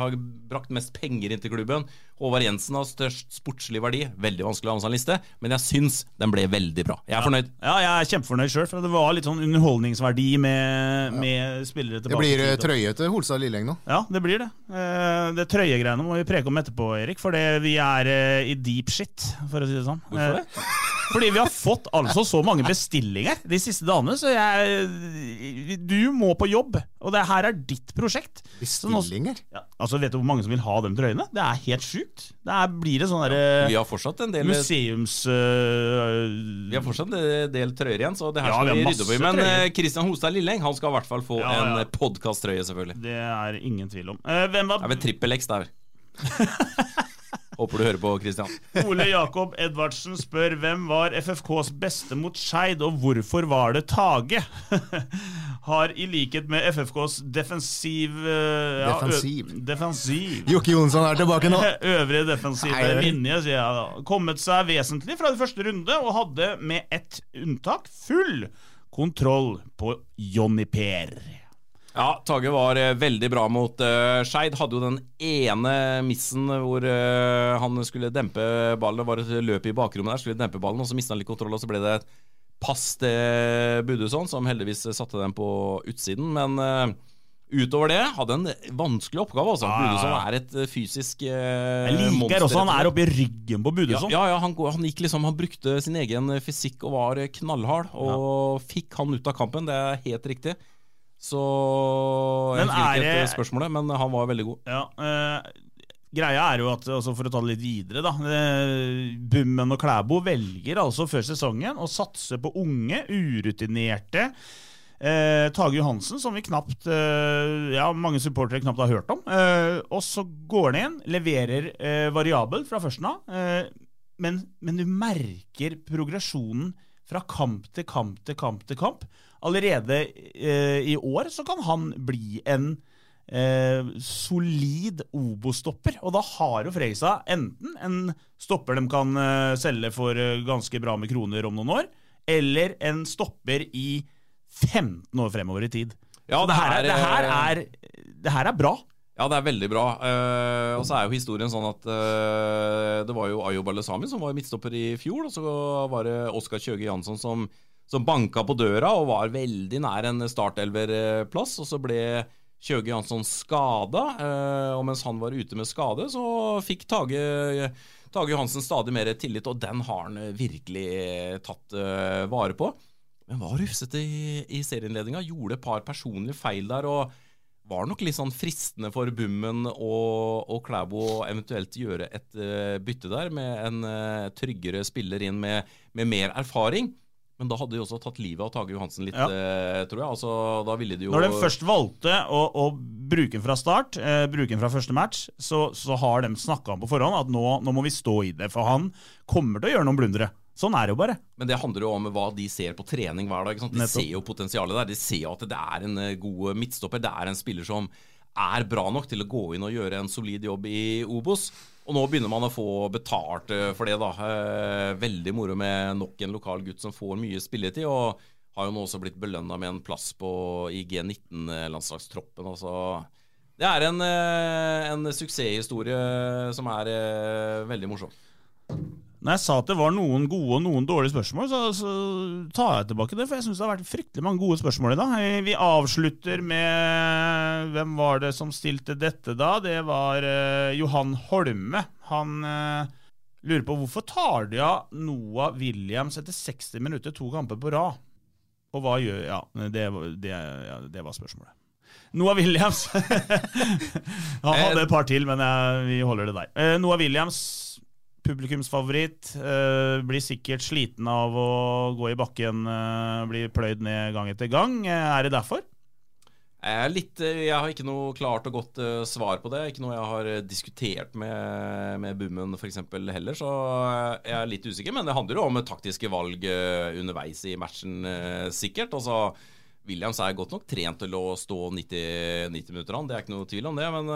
har brakt mest penger inn til klubben. Håvard Jensen har størst sportslig verdi. Veldig vanskelig å ha med seg en liste, men jeg syns den ble veldig bra. Jeg er fornøyd. Ja, jeg er kjempefornøyd sjøl, for det var litt sånn underholdningsverdi med, med spillere Det blir eh, trøye til Holstad Lilleng nå. Ja, det blir det. Eh, Det trøyegreiene må vi preke om etterpå, Erik, for vi er eh, i deep shit, for å si det sånn. Hvorfor det? Fordi vi har fått altså så mange bestillinger de siste dagene, så jeg Du må på jobb, og det her er ditt prosjekt. Bestillinger? Også, Ja, altså Vet du hvor mange som vil ha de trøyene? Det er helt sjukt. Det er, blir det sånn derre Vi har fortsatt en del museums... Uh, Vi har fortsatt en del trøyer igjen, så det her Ja, skal vi vi rydde opp i. Men trøyer. eh, Christian Hostad Lilleng han skal i hvert fall få Ja, ja. en podkasttrøye, selvfølgelig. Det er ingen tvil om. Uh, hvem var Det er vel trippel X der. Håper du hører på, Christian. Ole Jakob Edvardsen spør hvem var FFKs beste mot Skeid, og hvorfor var det Tage? Har i likhet med FFKs defensiv eh, ja, Defensiv. defensiv. Jokke Jonsson er tilbake nå. Øvrige defensive linje, sier jeg da. Kommet seg vesentlig fra de første runde, og hadde med ett unntak full kontroll på Jonny Per. Ja, Tage var eh, veldig bra mot uh, Skeid. Hadde jo den ene missen hvor uh, han skulle dempe ballen. Det var et løp i bakrommet der, skulle dempe ballen, og så mista han litt kontroll, og så ble det et pass til Budusson, som heldigvis satte den på utsiden. Men uh, utover det hadde en vanskelig oppgave. Altså. Ja, ja, ja. Budusson er et fysisk uh, Jeg liker også han er oppi ryggen på ja, ja, ja han, han gikk liksom Han brukte sin egen fysikk og var knallhard, og fikk han ut av kampen. Det er helt riktig. Så Jeg Men husker ikke er det- spørsmålet, men han var veldig god. Ja, eh, greia er jo at, altså for å ta det litt videre, da eh, Bummen og Klæbo velger altså før sesongen å satse på unge, urutinerte eh, Tage Johansen, som vi knapt eh, Ja, mange supportere knapt har hørt om. Eh, og så går han inn, leverer eh, variabel fra førsten av, eh, men, men du merker progresjonen fra kamp til kamp til kamp til kamp. Allerede eh, i år så kan han bli en eh, solid Obo-stopper. Og da har jo Freisa enten en stopper de kan eh, selge for eh, ganske bra med kroner om noen år, eller en stopper i 15 år fremover i tid. Ja, det her, er, det her er- er, det her er bra. Ja, det er veldig bra. Eh, og så er jo historien sånn at eh, det var jo Ayo Balesami som var midtstopper i fjor, og så var det Oskar Kjøge Jansson som, som banka på døra og var veldig nær en startelverplass. Og så ble Kjøge Jansson skada, eh, og mens han var ute med skade, så fikk Tage, Tage Johansen stadig mer tillit, og den har han virkelig tatt eh, vare på. Men var rufsete i, i serieinnledninga, gjorde et par personlige feil der. og var nok litt sånn fristende for Bummen og, og Klæbo å eventuelt gjøre et eh, bytte der, med en eh, tryggere spiller inn med, med mer erfaring. Men da hadde de også tatt livet av Tage Johansen litt, Ja. eh, tror jeg. Altså, da ville de jo Når de først valgte å, å bruke den fra start, eh, bruke den fra første match, så, så har de snakka om på forhånd at nå, nå må vi stå i det. For han kommer til å gjøre noen blundere. Sånn er det jo bare. Men det handler jo om hva de ser på trening hver dag. De Nettopp. ser jo potensialet der. De ser jo at det er en eh, god midtstopper. Det er en spiller som er bra nok til å gå inn og gjøre en solid jobb i Obos. Og nå begynner man å få betalt eh, for det, da. Eh, Veldig moro med nok en lokal gutt som får mye spilletid. Og har jo nå også blitt belønna med en plass på, i G19-landslagstroppen. Altså. Det er en, eh, en suksesshistorie som er veldig morsom. Når jeg sa at det var noen gode og noen dårlige spørsmål, så, så tar jeg tilbake det. For jeg syns det har vært fryktelig mange gode spørsmål i dag. Eh, Vi avslutter med Hvem var det som stilte dette da? Det var uh, Johan Holme. Han uh, lurer på hvorfor tar de av Noah Williams etter 60 minutter to kamper på rad? Og hva gjør Ja, det, det, ja, det var spørsmålet. Noah Williams. Han hadde et par til, men jeg, vi holder det der. Eh, Noah Williams, publikumsfavoritt. Uh, blir sikkert sliten av å gå i bakken, uh, bli pløyd ned gang etter gang. Uh, er det derfor? Jeg, litt, jeg har ikke noe klart og godt svar på det. Ikke noe jeg har diskutert med, med Bummen f.eks. heller, så jeg er litt usikker. Men det handler jo om taktiske valg underveis i matchen, sikkert. Altså, Williams er godt nok trent til å stå 90, 90 minutter an, det er ikke noe tvil om det. Men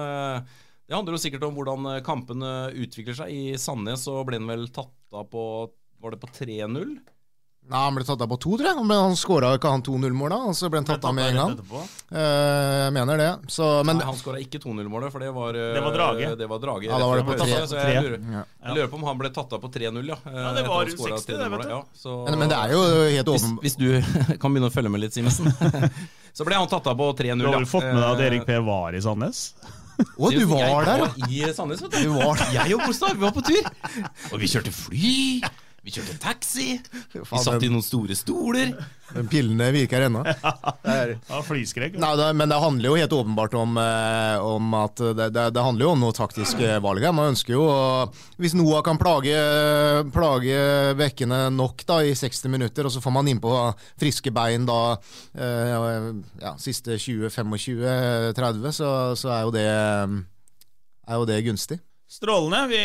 det handler jo sikkert om hvordan eh, kampene utvikler seg. I Sandnes så ble han vel tatt av på Var det på 3-0? Nei, Han ble tatt av på to, tror jeg. Men han skåra ikke han 2-0-målet, og så ble han tatt av med en gang. Eh, jeg mener det. Så, men Nei, han skåra ikke 2-0-målet, for det var eh, Det var Drage. Det var Drage Ja, da var det på tre- tatt så jeg lurer, Ja. jeg lurer på om han ble tatt av på 3-0, ja. Ja, det var skåret 60 det, vet 3-0-målet, du. Ja, så, men, men det er jo helt åpen... hvis du kan begynne å følge med litt, Simensen. så ble han tatt av på 3-0, Du har ja. vel fått med deg at Erik P var i Sandnes? Å, du var der, var i Sandnes, vet du. Du var der. Jeg og Kolstad, vi var på tur. Og vi kjørte fly. Vi kjørte taxi. Vi satt i noen store stoler. Men pillene virker ennå. Det Ja. Nei, det, men det handler jo helt åpenbart om, eh, om at det, det, det handler jo om noe taktisk eh, valg her. Man ønsker jo Hvis Noah kan plage, plage bekkene nok da i 60 minutter, og så får man innpå friske bein da eh, ja, siste 20-25-30, så, så er jo det er jo det gunstig. Strålende. Vi,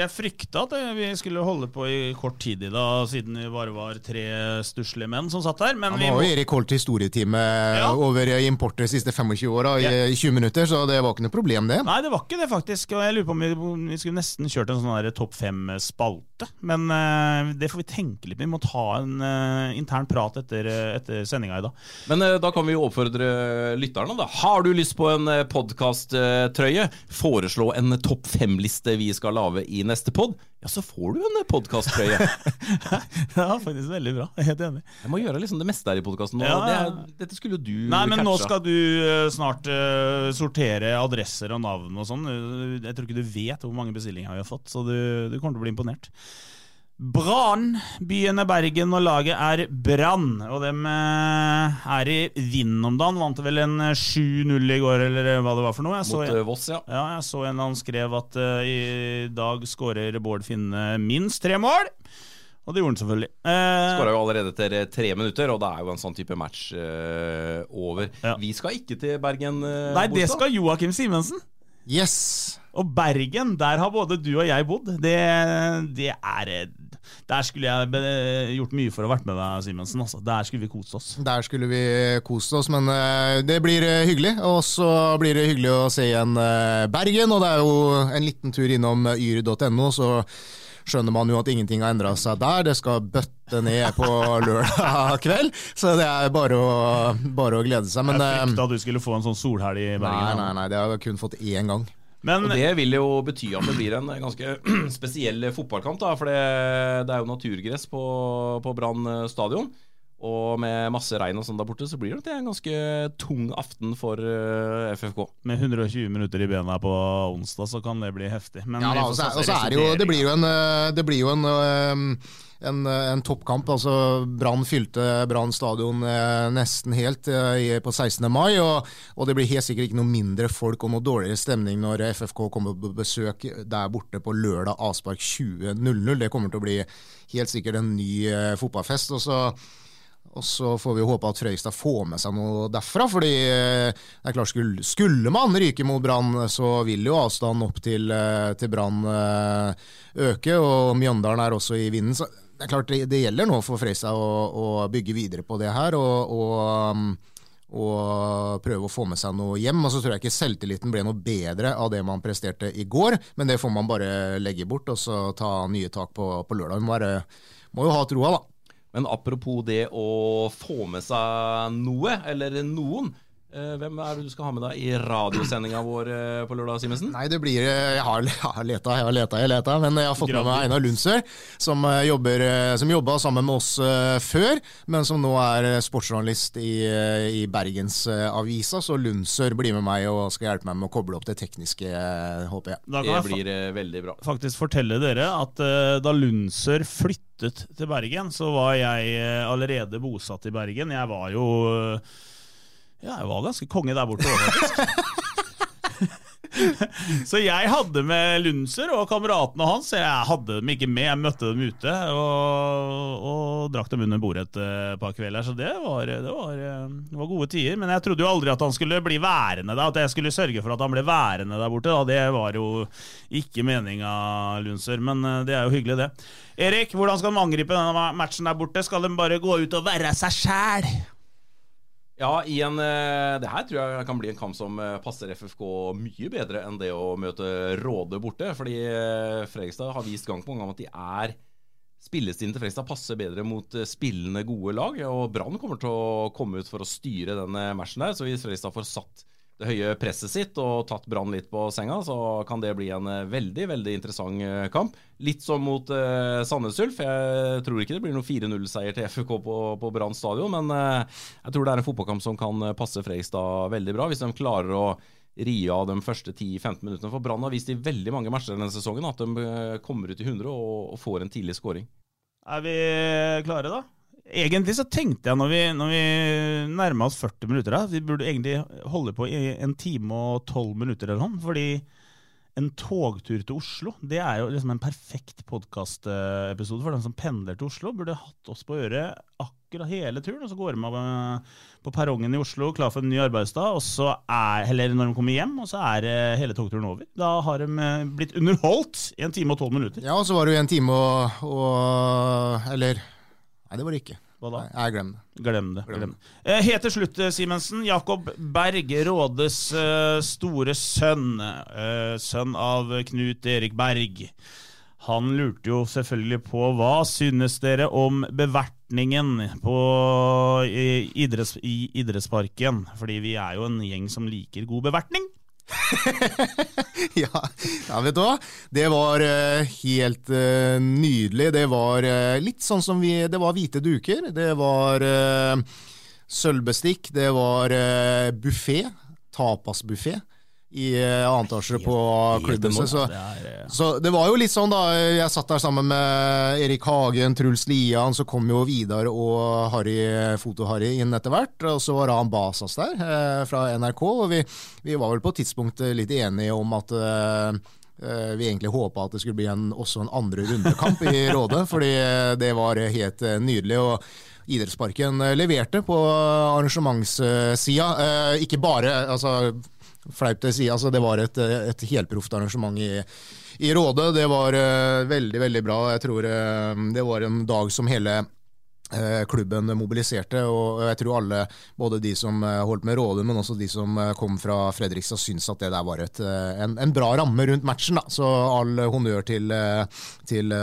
jeg frykta at vi skulle holde på i kort tid i dag, siden vi bare var tre stusslige menn som satt her. Men ja, vi har jo Erik Holt historietime Ja. over importer de siste 25 åra i, Ja. 20 minutter, så det var ikke noe problem, det. Nei, det var ikke det, faktisk. Og jeg lurer på om vi, vi skulle nesten kjørt en sånn topp fem-spalte. Men uh, det får vi tenke litt på. Vi må ta en uh, intern prat etter, uh, etter sendinga i dag. Men uh, da kan vi jo oppfordre lytterne. da Har du lyst på en podkast-trøye, Foreslå en topp fem-liste vi skal lage i neste pod? Ja, så får du en podkasttrøye. ja, faktisk veldig bra. Jeg er Helt enig. Jeg må gjøre liksom det meste her i podkasten. Ja, ja. Det, dette skulle jo du Nei, men nå skal du eh, snart uh, sortere adresser og navn og sånn. Jeg tror ikke du vet hvor mange bestillinger vi har fått, så du, du kommer til å bli imponert. Brann. Byen er Bergen, og laget er Brann. Og dem eh, er i vind om dagen. Vant vel en eh, 7-0 i går, eller hva det var for noe. Jeg så, Mot uh, Voss, ja. ja, jeg så en han skrev at uh, i dag skårer Bård Finne minst tre mål. Og det gjorde han selvfølgelig. Eh, Skåra jo allerede etter eh, tre minutter, og det er jo en sånn type match uh, over. Ja. Vi skal ikke til Bergen. Uh, Nei, det skal Joakim Simensen. Yes! Og Bergen, der har både du og jeg bodd. Det, det er Der skulle jeg gjort mye for å vært med deg, Simensen. Altså. Der skulle vi kost oss. Der skulle vi kost oss, men eh, det blir eh, hyggelig. Og så blir det hyggelig å se igjen eh, Bergen, og det er jo en liten tur innom yr.no, så skjønner man jo at ingenting har endra seg der. Det skal bøtte ned på lørdag kveld, så det er bare å, bare å glede seg. Men jeg eh, frykta at du skulle få en sånn solhelg i nei, Bergen. nei, nei, det har jeg kun fått én gang. Men Og det vil jo bety at det blir en ganske spesiell fotballkamp, da. For det, det er jo naturgress på, på Brann stadion. Og med masse regn og sånn der borte, så blir det en ganske tung aften for eh, FFK. med 120 minutter i bena på onsdag, så kan det bli heftig. Men Ja, da, får og så er- det jo Det blir jo en, eh, det blir jo en, eh, en, eh, en toppkamp. altså Brann fylte Brann stadion eh, nesten helt eh, på 16. mai. Og, og det blir helt sikkert ikke noe mindre folk og noe dårligere stemning når FFK kommer på besøk der borte på lørdag avspark 20.00. Det kommer til å bli helt sikkert en ny eh, fotballfest. og så og så får vi håpe at Frøystad får med seg noe derfra. fordi eh, det er klart skulle, skulle man ryke mot Brann, så vil jo avstanden opp til, eh, til Brann eh, øke. Og Mjøndalen er også i vinden. Så det er klart det, det gjelder nå for Frøystad å, å bygge videre på det her. og, og um, og prøve å få med seg noe hjem. Og så tror jeg ikke selvtilliten ble noe bedre av det man presterte i går, men det får man bare legge bort og så ta nye tak på, på lørdag. Må, må jo ha troa, da. Men apropos det å få med seg noe, eller noen. Eh, Hvem er det du skal ha med deg i radiosendinga vår eh, på lørdag, Simensen? Nei, det blir eh, Jeg har, jeg har leta, jeg har leta, jeg har leta, men jeg har fått med meg Einar Lundsør, som, jobber, som jobba sammen med oss før, men som nå er sportsjournalist i, i Bergensavisa. Så Lundsør blir med meg og skal hjelpe meg med å koble opp det tekniske, håper jeg. Da kan Det blir veldig bra. faktisk fortelle dere at da Lundsør flyttet til Bergen, så var jeg allerede bosatt i Bergen. Jeg var jo Ja, jeg var ganske konge der borte så jeg hadde med Lunser og kameratene hans. Jeg hadde dem ikke med, jeg møtte dem ute og, og drakk dem under bordet et eh, par kvelder. Så det var, det, var, eh, det var, gode tider. Men jeg trodde jo aldri at han skulle bli værende der. at jeg skulle sørge for at han ble værende der borte. Da. Det var jo ikke meninga, Lunser, men eh, det er jo hyggelig, det. Erik, hvordan skal de angripe denne matchen der borte? Skal de bare gå ut og være seg sjæl? Ja, en, eh, det her tror jeg kan bli en kamp som eh, passer FFK mye bedre enn det å møte Råde borte. Fordi eh, Fredrikstad har vist gang på gang at de er Spillestilen til Fredrikstad passer bedre mot spillende, gode lag. Og Brann kommer til å komme ut for å styre denne matchen der. Så hvis Fredrikstad får satt det høye presset sitt og tatt Brann litt på senga, så kan det bli en eh, veldig veldig interessant eh, kamp. Litt som mot eh, Sandnes Ulf. Jeg tror ikke det blir noen 4-0-seier til FK på, på Brann stadion, men eh, jeg tror det er en fotballkamp som kan passe Fredrikstad veldig bra, hvis de klarer å ri av de første 10-15 minuttene. For Brann har vist i veldig mange matcher denne sesongen at de kommer ut i 100 og, og får en tidlig skåring. Er vi klare, da? Egentlig så tenkte jeg når vi, når vi nærma oss 40 minutter, da, vi burde egentlig holde på i en time og tolv minutter eller noe. Fordi en togtur til Oslo det er jo liksom en perfekt podkastepisode for den som pendler til Oslo. Burde hatt oss på øret akkurat hele turen, og så går de av på perrongen i Oslo klar for en ny arbeidsdag. Og så er, eller når de kommer hjem, og så er hele togturen over. Da har de eh, blitt underholdt i en time og tolv minutter. Ja, og så var det jo en time og, og Eller Nei, det var det ikke. Hva da? Nei, jeg glem det. Glem det. Glem det. Eh, helt til slutt, eh, Simensen. Jakob Berg, Rådes uh, store sønn. Sønn av Knut Erik Berg. Han lurte jo selvfølgelig på hva synes dere om bevertningen på, i, idretts, i idrettsparken? Fordi vi er jo en gjeng som liker god bevertning. ja, ja, vet du hva? Det var uh, helt uh, nydelig. Det var uh, litt sånn som vi Det var hvite duker. Det var sølvbestikk. Det var uh, buffé. Tapasbuffé i annetårsere på klubben. Så, eh, så, det var jo litt sånn, da. Jeg satt der sammen med Erik Hagen, Truls Lian, så kom jo Vidar og Harry, Foto-Harry inn etter hvert. Og så var Ran Basas der, eh, fra NRK. Og vi, vi, var vel på et tidspunkt litt enige om at eh, vi egentlig håpa at det skulle bli en, også en andre rundekamp i Rådet, fordi det var helt nydelig. og Idrettsparken leverte på arrangementssida. Ikke bare altså, fleipt å si. Altså, det var et, et helproft arrangement i, i Råde. Det var uh, veldig, veldig bra. Jeg tror uh, det var en dag som hele uh, klubben mobiliserte, og jeg tror alle, både de som holdt med Råde, men også de som kom fra Fredrikstad, syns at det der var et, en, en, bra ramme rundt matchen. Da. Så all honnør til, til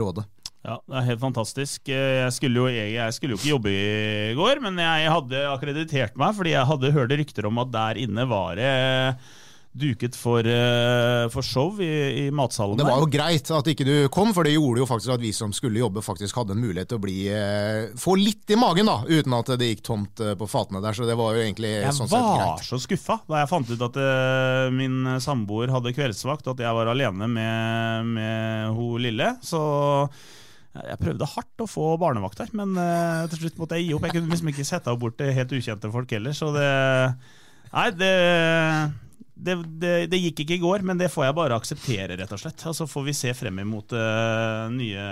Råde. Ja, det er helt fantastisk. Jeg skulle, jo, jeg skulle, jo, ikke jobbe i går, men jeg hadde akkreditert meg fordi jeg hadde hørt rykter om at der inne var det duket for, eh, for show i, i matsalen. Det var jo greit at ikke du kom, for det gjorde jo faktisk at vi som skulle jobbe, faktisk hadde en mulighet til å bli, eh, få litt i magen, da, uten at det gikk tomt eh, på fatene der. Så det var jo egentlig jeg sånn sett greit. Jeg var så skuffa da jeg fant ut at min samboer hadde kveldsvakt, at jeg var alene med, med hun lille. Så jeg prøvde hardt å få barnevakt her, men uh, til slutt måtte jeg gi opp. Jeg kunne liksom ikke sette henne bort til helt ukjente folk heller, så det Nei, det, det, det, det, gikk ikke i går, men det får jeg bare akseptere, rett og slett. Og så får vi se frem imot uh, nye,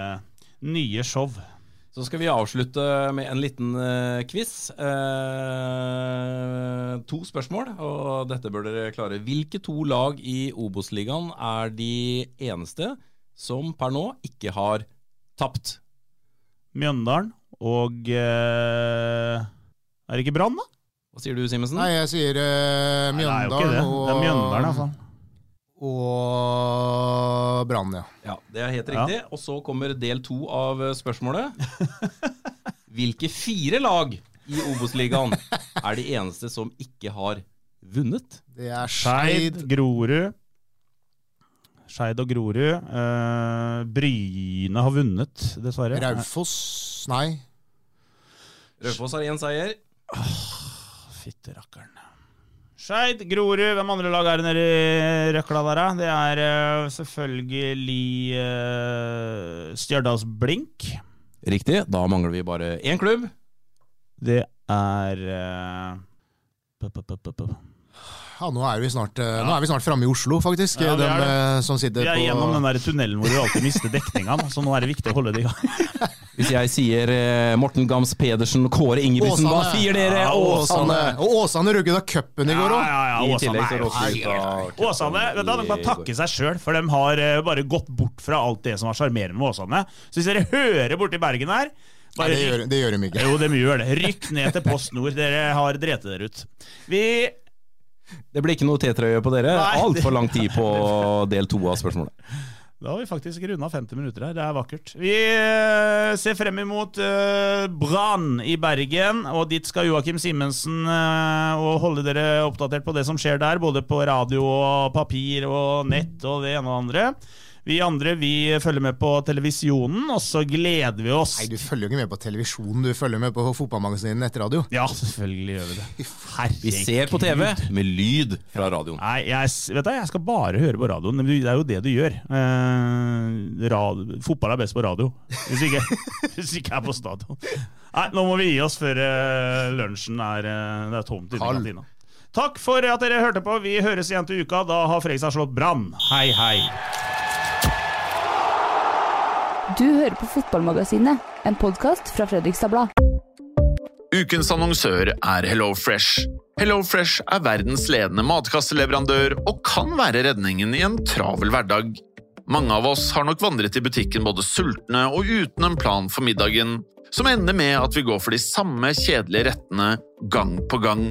nye, show. Så skal vi avslutte med en liten uh, quiz. Uh, to spørsmål, og dette bør dere klare. Hvilke to lag i Obos-ligaen er de eneste som per nå ikke har tapt. Mjøndalen og eh, Er det ikke Brann, da? Hva sier du, Simensen? Nei, jeg sier eh, Mjøndalen Nei, det. og Det er Mjøndalen, altså. Og Brann, ja. ja. Det er helt riktig. Ja. Og så kommer del to av eh, spørsmålet. Hvilke fire lag i Obos-ligaen er de eneste som ikke har vunnet? Det er Skeid, Grorud, Skeid og Grorud. Uh, Bryne har vunnet, dessverre. Raufoss Nei. Raufoss har én seier. Oh, Fytte rakkeren. Skeid, Grorud, hvem andre lag er det nede i røkla der, da? Det er uh, selvfølgelig uh, Stjørdals Blink. Riktig. Da mangler vi bare én klubb. Det er uh, Ja, nå er vi snart, eh, nå er vi snart framme i Oslo, faktisk. Ja, vi de er eh, som sitter Vi er på gjennom den der tunnelen hvor vi alltid mister dekninga, så nå er det viktig å holde det i gang. Hvis jeg sier eh, Morten Gams Pedersen, Kåre Ingebrigtsen, hva sier dere? Ja, Åsane! Og Åsane røk ut av cupen i går òg. Ja, ja, ja, Åsane er Åsane vet du, de kan takke seg sjøl, for de har eh, bare gått bort fra alt det som var sjarmerende med Åsane. Så hvis dere hører borti Bergen her Nei, det gjør, det gjør de ikke. Jo, de gjør det. Rykk ned til Post Nord. Dere har dreti dere ut. Vi Det blir ikke noe T-trøye på dere. Altfor lang tid på del to av spørsmålet. Da har vi faktisk runda 50 minutter her. Det er vakkert. Vi eh, ser frem imot uh, Brann i Bergen, og dit skal Joakim Simensen eh, og holde dere oppdatert på det som skjer der, både på radio og papir og nett og det ene og det andre. Vi andre vi følger med på televisjonen, og så gleder vi oss. Nei, Du følger jo ikke med på televisjonen, du følger med på fotballmagasinet Nettradio. Ja, selvfølgelig gjør vi det. Herregud. Vi ser på TV med lyd fra radioen. Nei, jeg, vet du, jeg skal bare høre på radioen. Det er jo det du gjør. Eh, radio, fotball er best på radio, hvis ikke, hvis ikke er på stadion. Nei, nå må vi gi oss før eh, lunsjen er, eh, det er tomt inne i kantina. Takk for at dere hørte på. Vi høres igjen til uka. Da har Fredrikstad slått Brann. Hei, hei. Du hører på Fotballmagasinet, en podkast fra Fredrikstad Blad. Ukens annonsør er HelloFresh. HelloFresh er verdens ledende matkasseleverandør og kan være redningen i en travel hverdag. Mange av oss har nok vandret i butikken både sultne og uten en plan for middagen, som ender med at vi går for de samme kjedelige rettene gang på gang.